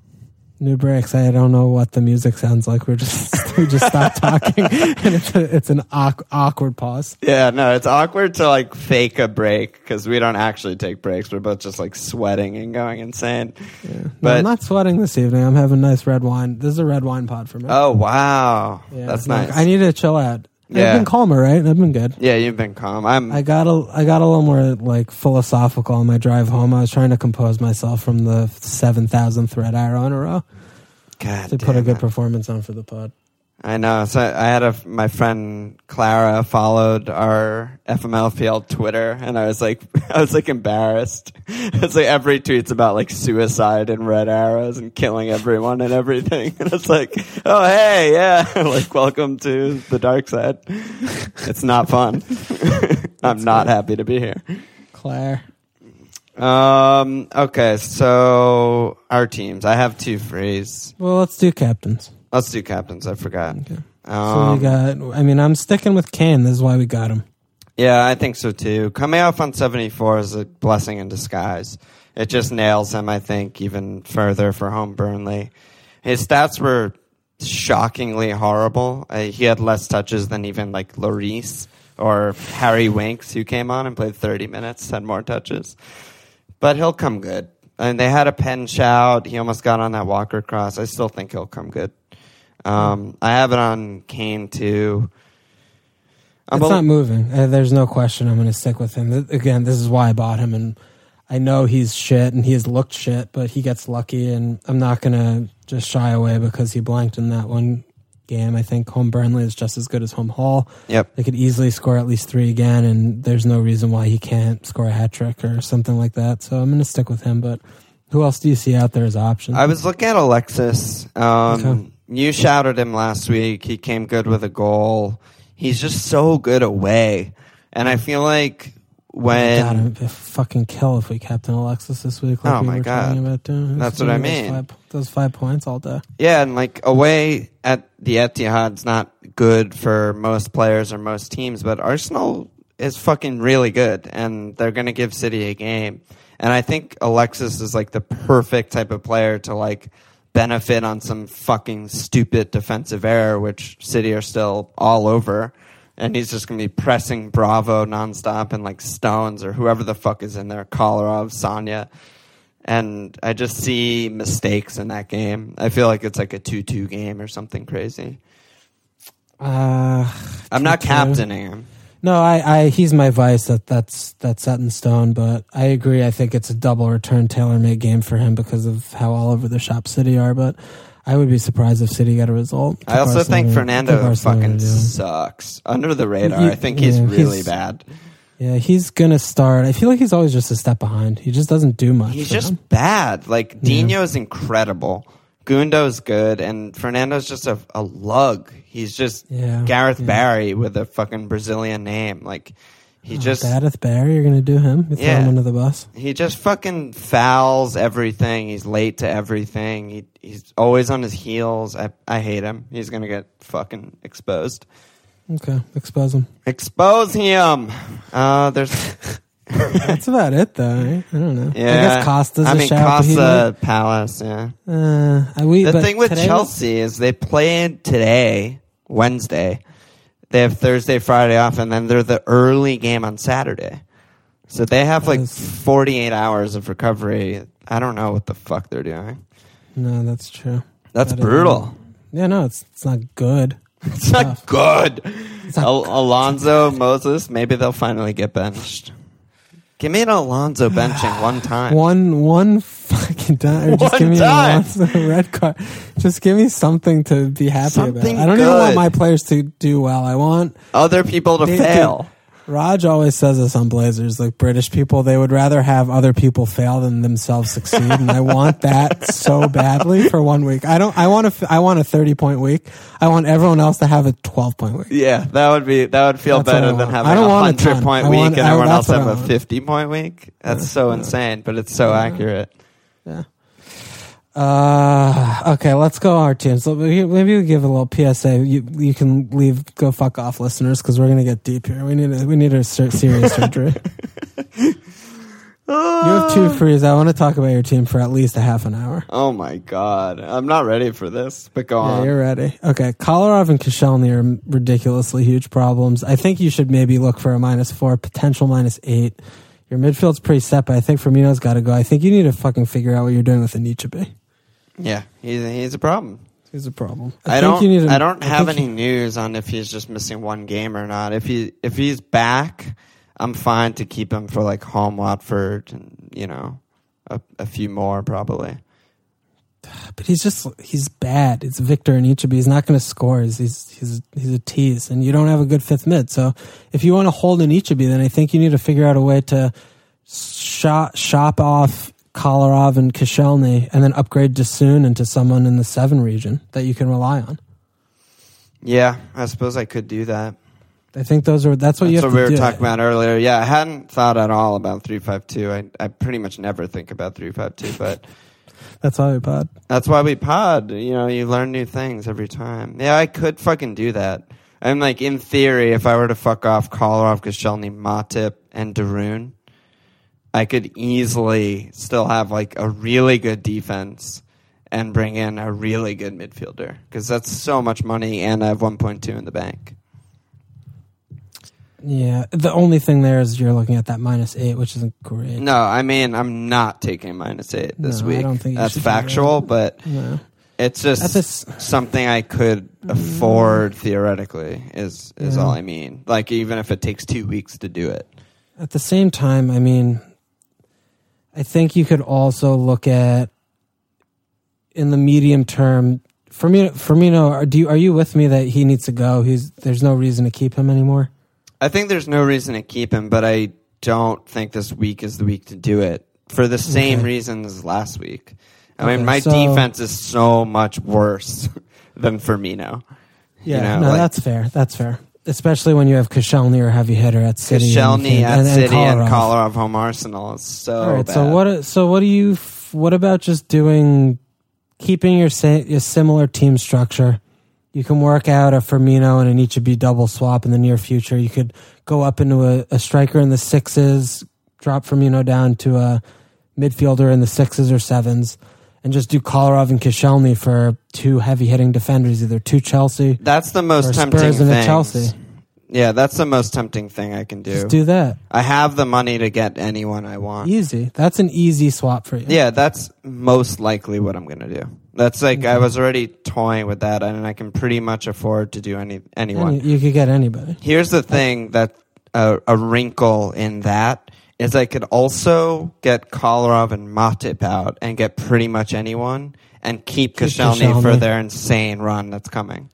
New breaks. I don't know what the music sounds like. We're just *laughs* we just stopped talking, *laughs* and it's a, it's an awk, awkward pause. Yeah, no, it's awkward to like fake a break because we don't actually take breaks. We're both just like sweating and going insane. Yeah. No, But- I'm not sweating this evening. I'm having nice red wine. This is a red wine pod for me. Oh wow, Yeah, that's like, nice. I need to chill out. Yeah. I've been calmer, right? I've been good. Yeah, you've been calm. I'm. I got a I got a little more like philosophical on my drive home. I was trying to compose myself from the seven thousandth red arrow in a row God to put a good it. performance on for the pod. I know. So I had a my friend Clara followed our FMLPL Twitter, and I was like, *laughs* I was like embarrassed. *laughs* It's like every tweet's about like suicide and red arrows and killing everyone and everything, *laughs* and it's like, oh hey, yeah, like welcome to the dark side. It's not fun. I'm not happy to be here. Claire, Um. Okay. So our teams. I have two frees. well, let's do captains. Let's do captains. I forgot. Okay. So Um, we got. I mean, I'm sticking with Kane. This is why we got him. Yeah, I think so too. Coming off on 74 is a blessing in disguise. It just nails him, I think, even further for home Burnley. His stats were shockingly horrible. Uh, he had less touches than even like Lloris or Harry Winks, who came on and played 30 minutes, had more touches. But he'll come good. And they had a pen shout. He almost got on that Walker cross. I still think he'll come good. Um, I have it on Kane too. I'm it's a- not moving. Uh, there's no question. I'm going to stick with him. Th- Again, this is why I bought him, and I know he's shit, and he has looked shit, but he gets lucky, and I'm not going to just shy away because he blanked in that one game. I think home Burnley is just as good as home Hall. Yep. They could easily score at least three again, and there's no reason why he can't score a hat trick or something like that. So I'm going to stick with him. But who else do you see out there as options? I was looking at Alexis. Um, Okay. You shouted him last week. He came good with a goal. He's just so good away. And I feel like when. God, it'd be a fucking kill if we captain Alexis this week. Like Oh we my were God. talking about doing. That's what I Those mean. Five, those five points all day. Yeah, and like away at the Etihad's not good for most players or most teams, but Arsenal is fucking really good, and they're going to give City a game. And I think Alexis is like the perfect type of player to like benefit on some fucking stupid defensive error, which City are still all over. And he's just going to be pressing Bravo nonstop and like Stones or whoever the fuck is in there, Kolarov, Sagna and I just see mistakes in that game. I feel like it's like a two-two game or something crazy. Uh, I'm not captaining him. No, I, I, he's my vice. That that's that's set in stone. But I agree. I think it's a double return, tailor made game for him because of how all over the shop City are. But I would be surprised if City got a result. I also Arsenal think Fernando think Arsenal are fucking sucks under the radar. You- I think he's yeah, really he's- bad. Yeah, he's gonna start. I feel like he's always just a step behind. He just doesn't do much. He's just them. bad. Like Yeah. Dino's incredible. Gundo's good, and Fernando's just a, a lug. He's just Yeah, Gareth yeah. Barry with a fucking Brazilian name. Like he Oh, just Badith Barry. You're gonna do him? You throw Yeah. him under the bus. He just fucking fouls everything. He's late to everything. He he's always on his heels. I I hate him. He's gonna get fucking exposed. Okay, expose him. Expose him. Uh, there's *laughs* *laughs* That's about it, though. Right? I don't know. yeah. I guess Costa's I a mean shout. but he Costa Palace. Yeah. Uh, we, The thing with Chelsea is they played today, Wednesday. They have Thursday, Friday off, and then they're the early game on Saturday. So they have like is- 48 hours of recovery. I don't know what the fuck they're doing. No, that's true. That's That is- brutal. Yeah, no, it's it's not good. *laughs* It's not good. not Al- Alonso Moses, maybe they'll finally get benched. Give me an Alonso benching one *sighs* time. One one fucking time. Or just One give me time. a red card. Just give me something to be happy Something about. I don't even want my players to do well. I want Other people to They- fail. Raj always says this on Blazers, like British people, they would rather have other people fail than themselves succeed, and I want that so badly for one week. I don't. I want a. I want a thirty point week. I want everyone else to have a twelve point week. Yeah, that would be that would feel That's better than having I don't a want a hundred point I week want- and everyone else have a fifty point week. That's so insane, but it's so accurate. Yeah. Uh, okay, let's go our teams. Maybe we give a little PSA. You you can leave, go fuck off, listeners, because we're gonna get deep here. We need a, we need a ser- serious surgery. *laughs* You have two frees. I want to talk about your team for at least a half an hour. Oh my god, I'm not ready for this. But go Yeah, on. you're ready. Okay, Kolarov and Koscielny are ridiculously huge problems. I think you should maybe look for a minus four, potential minus eight. Your midfield's pretty set, but I think Firmino's got to go. I think you need to fucking figure out what you're doing with Anichebe. Yeah, he's he's a problem. He's a problem. I, think don't. to- I don't have think any you- news on if he's just missing one game or not. If he if he's back, I'm fine to keep him for like home Watford and you know a, a few more probably. *sighs* but he's just he's bad. It's Victor Anichebe. He's not going to score. He's, he's he's he's a tease, and you don't have a good fifth mid. So if you want to hold Anichebe, then I think you need to figure out a way to shop shop off Kolarov and Koscielny, and then upgrade Jasun into someone in the seven region that you can rely on. Yeah, I suppose I could do that. I think those are that's what That's you what have we were do. talking about earlier. Yeah, I hadn't thought at all about three five two. I I pretty much never think about three five two, but That's why we pod. that's why we pod. You know, you learn new things every time. Yeah, I could fucking do that. I'm like, in theory, if I were to fuck off Kolarov, Koscielny, Matip, and Darun, I could easily still have like a really good defense and bring in a really good midfielder because that's so much money, and I have 1.2 in the bank. Yeah, the only thing there is you're looking at that minus eight, which isn't great. No, I mean I'm not taking minus eight this No, I week. don't think That's factual, but No. it's just something I could afford theoretically. Is is Yeah. all I mean. Like even if it takes two weeks to do it. At the same time, I mean, I think you could also look at in the medium term. Firmino, Firmino, are, do you, are you with me that he needs to go? He's there's no reason to keep him anymore. I think there's no reason to keep him, but I don't think this week is the week to do it for the same Okay. reasons as last week. I Okay, mean, my so- defense is so much worse *laughs* than Firmino. Yeah, You know, no, like- that's fair. That's fair. Especially when you have Koscielny or heavy hitter at City, Koscielny at and- and City and Kolarov. Kolarov home Arsenal is so All right. bad. So what? So what do you? What about just doing, keeping your your similar team structure? You can work out a Firmino and Anichebe double swap in the near future. You could go up into a, a striker in the sixes, drop Firmino down to a midfielder in the sixes or sevens, and just do Kolarov and Koscielny for two heavy hitting defenders, either two Chelsea That's the most tempting Spurs and a thing. Chelsea. Yeah, that's the most tempting thing I can do. Just do that. I have the money to get anyone I want. Easy. That's an easy swap for you. Yeah, that's most likely what I'm going to do. That's like I was already toying with that, and I can pretty much afford to do any anyone. Any, you could get anybody. Here's the thing that uh, a wrinkle in that is I could also get Kolarov and Matip out and get pretty much anyone and keep Koscielny for Koscielny. their insane run that's coming.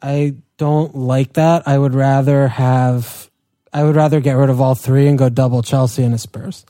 I don't like that. I would rather have. I would rather get rid of all three and go double Chelsea and a Spurs.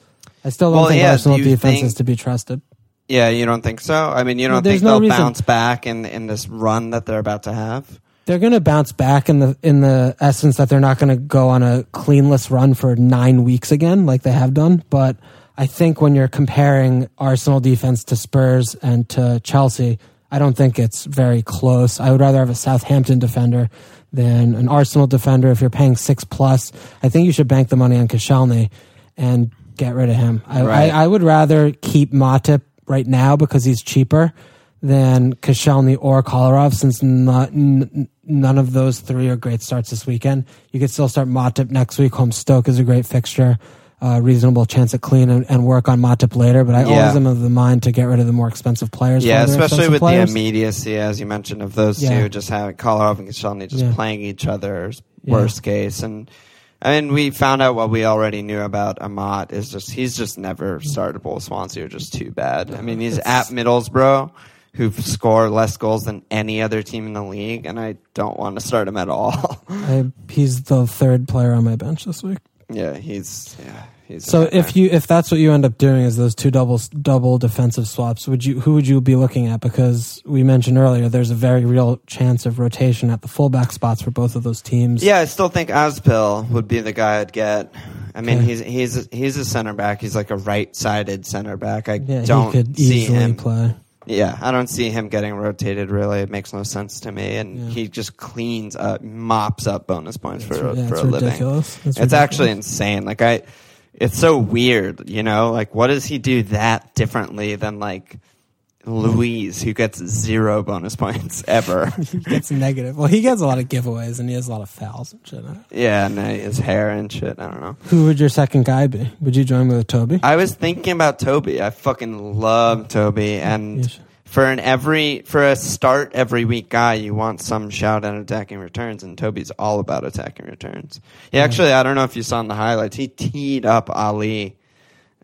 I still don't Well, think yeah, Arsenal do you defense think- is to be trusted. Yeah, you don't think so? I mean, you don't There's think no they'll reason- bounce back in in this run that they're about to have? They're going to bounce back in the in the essence that they're not going to go on a cleanless run for nine weeks again, like they have done. But I think when you're comparing Arsenal defense to Spurs and to Chelsea, I don't think it's very close. I would rather have a Southampton defender than an Arsenal defender. If you're paying six plus, I think you should bank the money on Koscielny and get rid of him. I, Right. I, I would rather keep Matip right now because he's cheaper than Koscielny or Kolarov, since not, n- none of those three are great starts this weekend. You could still start Matip next week. Home Stoke is a great fixture. Uh, reasonable chance at clean and, and work on Matip later, but I Yeah. always am of the mind to get rid of the more expensive players. Yeah, especially with players. the immediacy, as you mentioned, of those Yeah. two, just having Kolarov and Koscielny just Yeah. playing each other's Yeah. worst case. And I mean, we found out what we already knew about Amat is just he's just never startable. Swansea are just too bad. I mean, he's It's- at Middlesbrough, who score less goals than any other team in the league, and I don't want to start him at all. I, he's the third player on my bench this week. yeah, he's yeah. He's So if you if that's what you end up doing is those two double double defensive swaps, would you who would you be looking at? Because we mentioned earlier, there's a very real chance of rotation at the fullback spots for both of those teams. Yeah, I still think Aspil would be the guy I'd get. I mean, Okay. he's he's he's a center back. He's like a right-sided center back. I yeah, don't he could see easily him. play. Yeah, I don't see him getting rotated. Really, it makes no sense to me. And Yeah. he just cleans up, mops up bonus points It's, for for a living. ridiculous. It's, It's ridiculous. actually insane. Like I, it's so weird. You know, like what does he do that differently than like Luiz, who gets zero bonus points ever? *laughs* he gets negative. Well, he gets a lot of giveaways and he has a lot of fouls and shit. yeah, and his hair and shit. I don't know. Who would your second guy be? Would you join with Toby? I was thinking about Toby. I fucking love Toby, and for an every for a start every week guy, you want some shout at attacking returns, and Toby's all about attacking returns. He actually, I don't know if you saw in the highlights, he teed up Alli.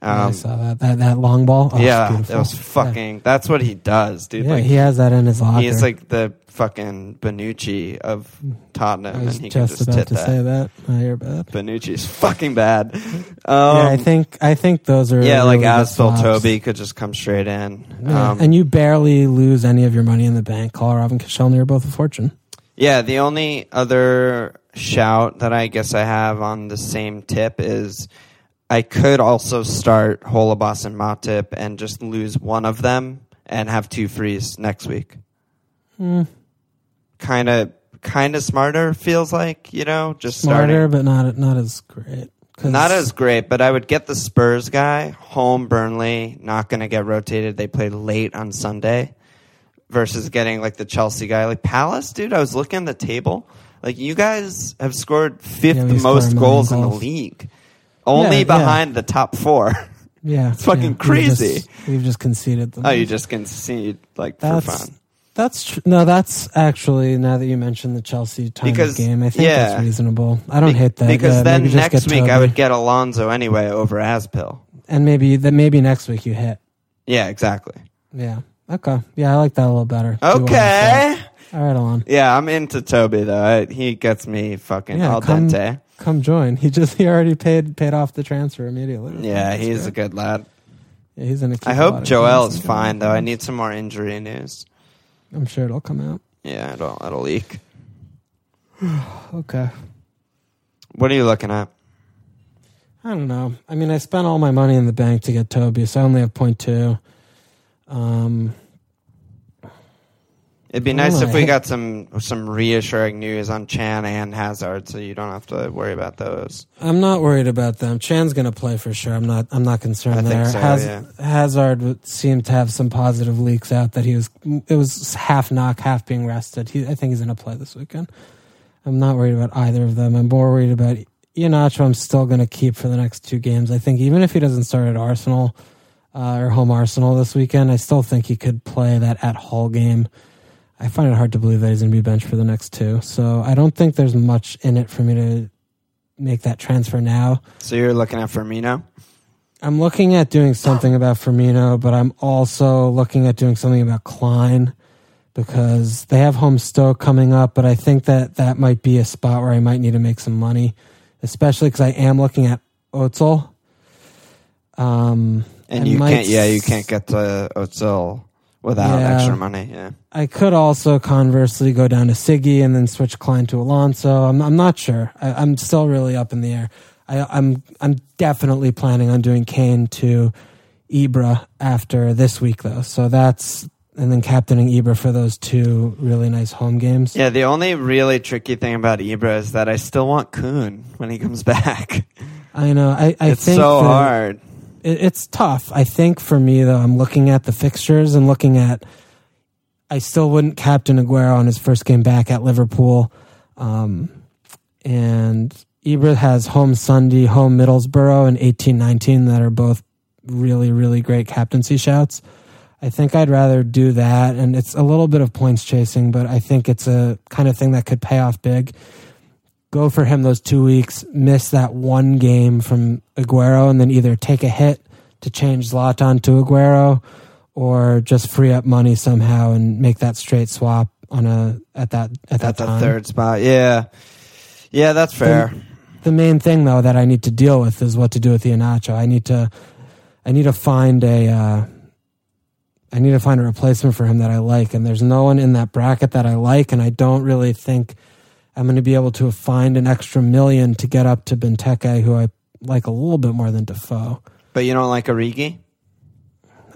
I Um, saw that that, that long ball. Oh, yeah, that was fucking. That's what he does, dude. Yeah, like he has that in his locker. he's like the fucking Bonucci of Tottenham, I was and he can just just about to that. say that. Oh, you're bad. Bonucci's fucking bad. Um, *laughs* yeah, I think I think those are yeah, like really Aspel swaps. Toby could just come straight in. Yeah, Um, and you barely lose any of your money in the bank. Kolarov and Koscielny are both a fortune. Yeah, the only other shout that I guess I have on the same tip is I could also start Holebas and Matip and just lose one of them and have two frees next week. Kind of, kind of smarter feels like you know, just Smarter, starting. but not not as great. 'Cause- Not as great, but I would get the Spurs guy home. Burnley not going to get rotated. They play late on Sunday versus getting like the Chelsea guy, like Palace, dude. I was looking at the table. Like you guys have scored fifth Yeah, we score a most million goals in the goals. league, only yeah. behind the top four. *laughs* yeah, it's fucking yeah. We've crazy. just- We've just, conceded them. oh, you just concede like for that's fun. that's tr- no. That's actually now that you mentioned the Chelsea time Because- game, I think yeah. that's reasonable. I don't Be- hate that because Yeah, then maybe just next get week I Toby. would get Alonso anyway over Aspil. and maybe that maybe next week you hit. Yeah, exactly. Yeah. Okay. Yeah, I like that a little better. Do well on Okay. All right, Alon. Yeah, I'm into Toby though. I, he gets me fucking Yeah, al come- dente. Come join. He just he already paid paid off the transfer immediately. Yeah, he's a good lad. Yeah, he's. Keep I hope Joel is fine though. I need some more injury news. I'm sure it'll come out. Yeah, it'll it'll leak. *sighs* Okay. What are you looking at? I don't know. I mean, I spent all my money in the bank to get Toby, so I only have point two. Um, It'd be nice if we got some some reassuring news on Chan and Hazard, so you don't have to worry about those. I'm not worried about them. Chan's gonna play for sure. I'm not. I'm not concerned I think there. so, Haz- yeah. Hazard would- seemed to have some positive leaks out that he was. It was half knock, half being rested. He, I think he's gonna play this weekend. I'm not worried about either of them. I'm more worried about Iheanacho. I'm still gonna keep for the next two games. I think even if he doesn't start at Arsenal uh, or home Arsenal this weekend, I still think he could play that at Hull game. I find it hard to believe that he's going to be benched for the next two. So I don't think there's much in it for me to make that transfer now. So you're looking at Firmino. I'm looking at doing something about Firmino, but I'm also looking at doing something about Klein because they have home Stoke coming up. But I think that that might be a spot where I might need to make some money, especially because I am looking at Ozil. Um, And I you might can't. Yeah, you can't get to Ozil without Yeah. extra money. Yeah. I could also conversely go down to Siggy and then switch Klein to Alonso. I'm I'm not sure. I, I'm still really up in the air. I, I'm I'm definitely planning on doing Kane to Ibra after this week though. So that's and then captaining Ibra for those two really nice home games. Yeah. The only really tricky thing about Ibra is that I still want Kun when he comes *laughs* back. I know. I, I it's think so that hard. It, it's tough. I think for me though, I'm looking at the fixtures and looking at. I still wouldn't captain Aguero on his first game back at Liverpool, um, and Ibra has home Sunday, home Middlesbrough, and eighteen nineteen that are both really really great captaincy shouts. I think I'd rather do that, and it's a little bit of points chasing, but I think it's a kind of thing that could pay off big. Go for him those two weeks, miss that one game from Aguero, and then either take a hit to change Zlatan to Aguero, or just free up money somehow and make that straight swap on a at that at that At the time. third spot. Yeah. Yeah, that's fair. The main thing though that I need to deal with is what to do with the Iheanacho. I need to I need to find a uh, I need to find a replacement for him that I like, and there's no one in that bracket that I like, and I don't really think I'm going to be able to find an extra million to get up to Benteke, who I like a little bit more than Defoe. But you don't like Origi?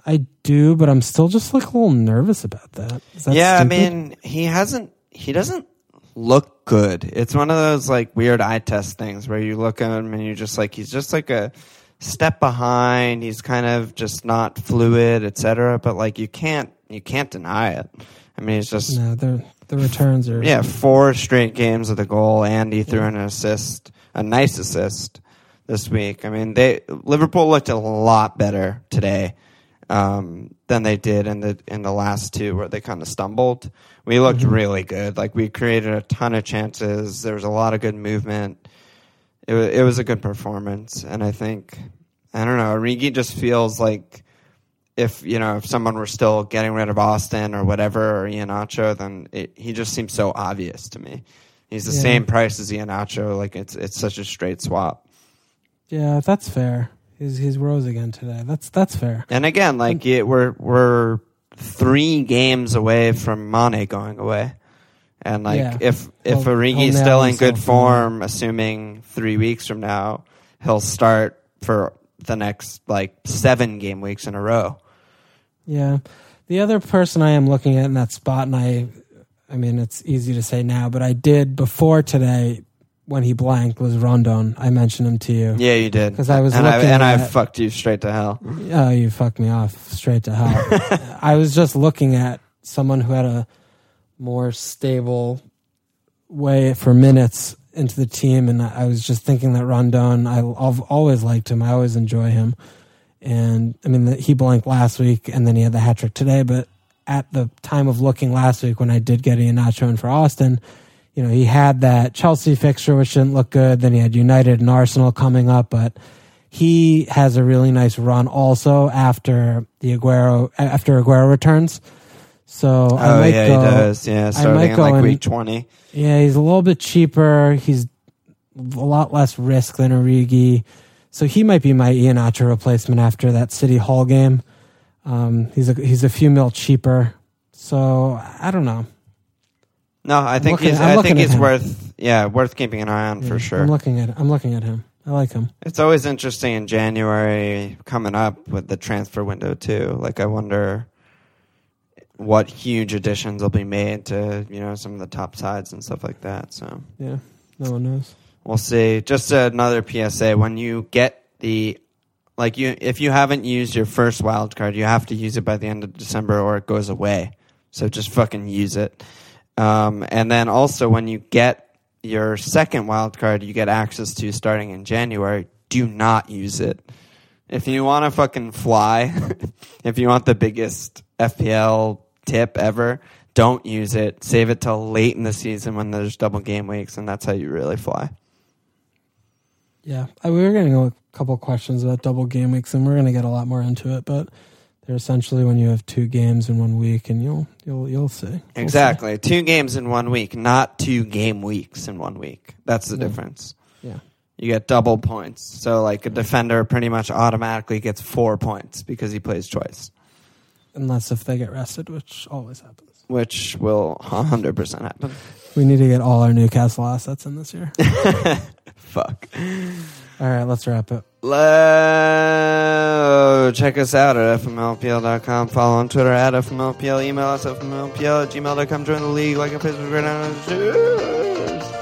I do, but I'm still just like a little nervous about that. That yeah, stupid? I mean, he hasn't. He doesn't look good. It's one of those like weird eye test things where you look at him and you're just like he's just like a step behind. He's kind of just not fluid, etc. But like you can't you can't deny it. I mean, it's just no, the the returns are yeah, four straight games with a goal, and he threw in an assist, a nice assist this week. I mean, they Liverpool looked a lot better today. um, than they did in the in the last two where they kind of stumbled. We looked Mhm. really good. Like we created a ton of chances. There was a lot of good movement. It was, it was a good performance, and I think I don't know. Origi just feels like if you know if someone were still getting rid of Austin or whatever or Iheanacho, then it, he just seems so obvious to me. He's the Yeah. same price as Iheanacho. Like it's it's such a straight swap. Yeah, that's fair. He's he's rose again today. That's that's fair. And again, like it, we're we're three games away from Mane going away, and like Yeah. if if He'll- Origi's still in good form, assuming three weeks from now, he'll start for the next like seven game weeks in a row. Yeah. The other person I am looking at in that spot, and I, I mean, it's easy to say now, but I did before today when he blanked was Rondon. I mentioned him to you. Yeah, you did. Because I was and I looking and I fucked you straight to hell. Oh, you fucked me off straight to hell. *laughs* I was just looking at someone who had a more stable way for minutes into the team, and I was just thinking that Rondon. I, I've always liked him. I always enjoy him, and I mean he blanked last week, and then he had the hat trick today. But at the time of looking last week, when I did get Iheanacho in for Austin, you know he had that Chelsea fixture which didn't look good. Then he had United and Arsenal coming up, but he has a really nice run also after the Aguero after Aguero returns. So I oh might yeah, go, he does. Yeah, starting might in like in- week twenty. Yeah, he's a little bit cheaper. He's a lot less risk than Origi. So he might be my Iheanacho replacement after that City Hull game. Um, he's a he's a few mil cheaper. So I don't know. No, I think looking- he's. I think he's him. worth. Yeah, worth keeping an eye on for sure. I'm looking at I'm looking at him. I like him. It's always interesting in January coming up with the transfer window too. Like I wonder what huge additions will be made to you know some of the top sides and stuff like that. So Yeah, no one knows. We'll see. Just another PSA: when you get the like you, if you haven't used your first wild card, you have to use it by the end of December or it goes away. So just fucking use it. Um, and then also when you get your second wild card, you get access to starting in January. Do not use it. If you want to fucking fly, *laughs* if you want the biggest FPL tip ever, don't use it. Save it till late in the season when there's double game weeks, and that's how you really fly. Yeah, I, we were getting a couple questions about double game weeks, and we're going to get a lot more into it. But they're essentially when you have two games in one week, and you'll you'll you'll see We'll see. Exactly. Two games in one week, not two game weeks in one week. That's the Yeah. difference. Yeah. You get double points. So, like, a defender pretty much automatically gets four points because he plays twice, Unless if they get rested, which always happens. which will 100% happen. We need to get all our Newcastle assets in this year. *laughs* Fuck. all right, let's wrap it. Le- check us out at fmlpl.com. Follow on Twitter at fmlpl. Email us at fmlpl at gmail.com. Join the league like a Facebook right now.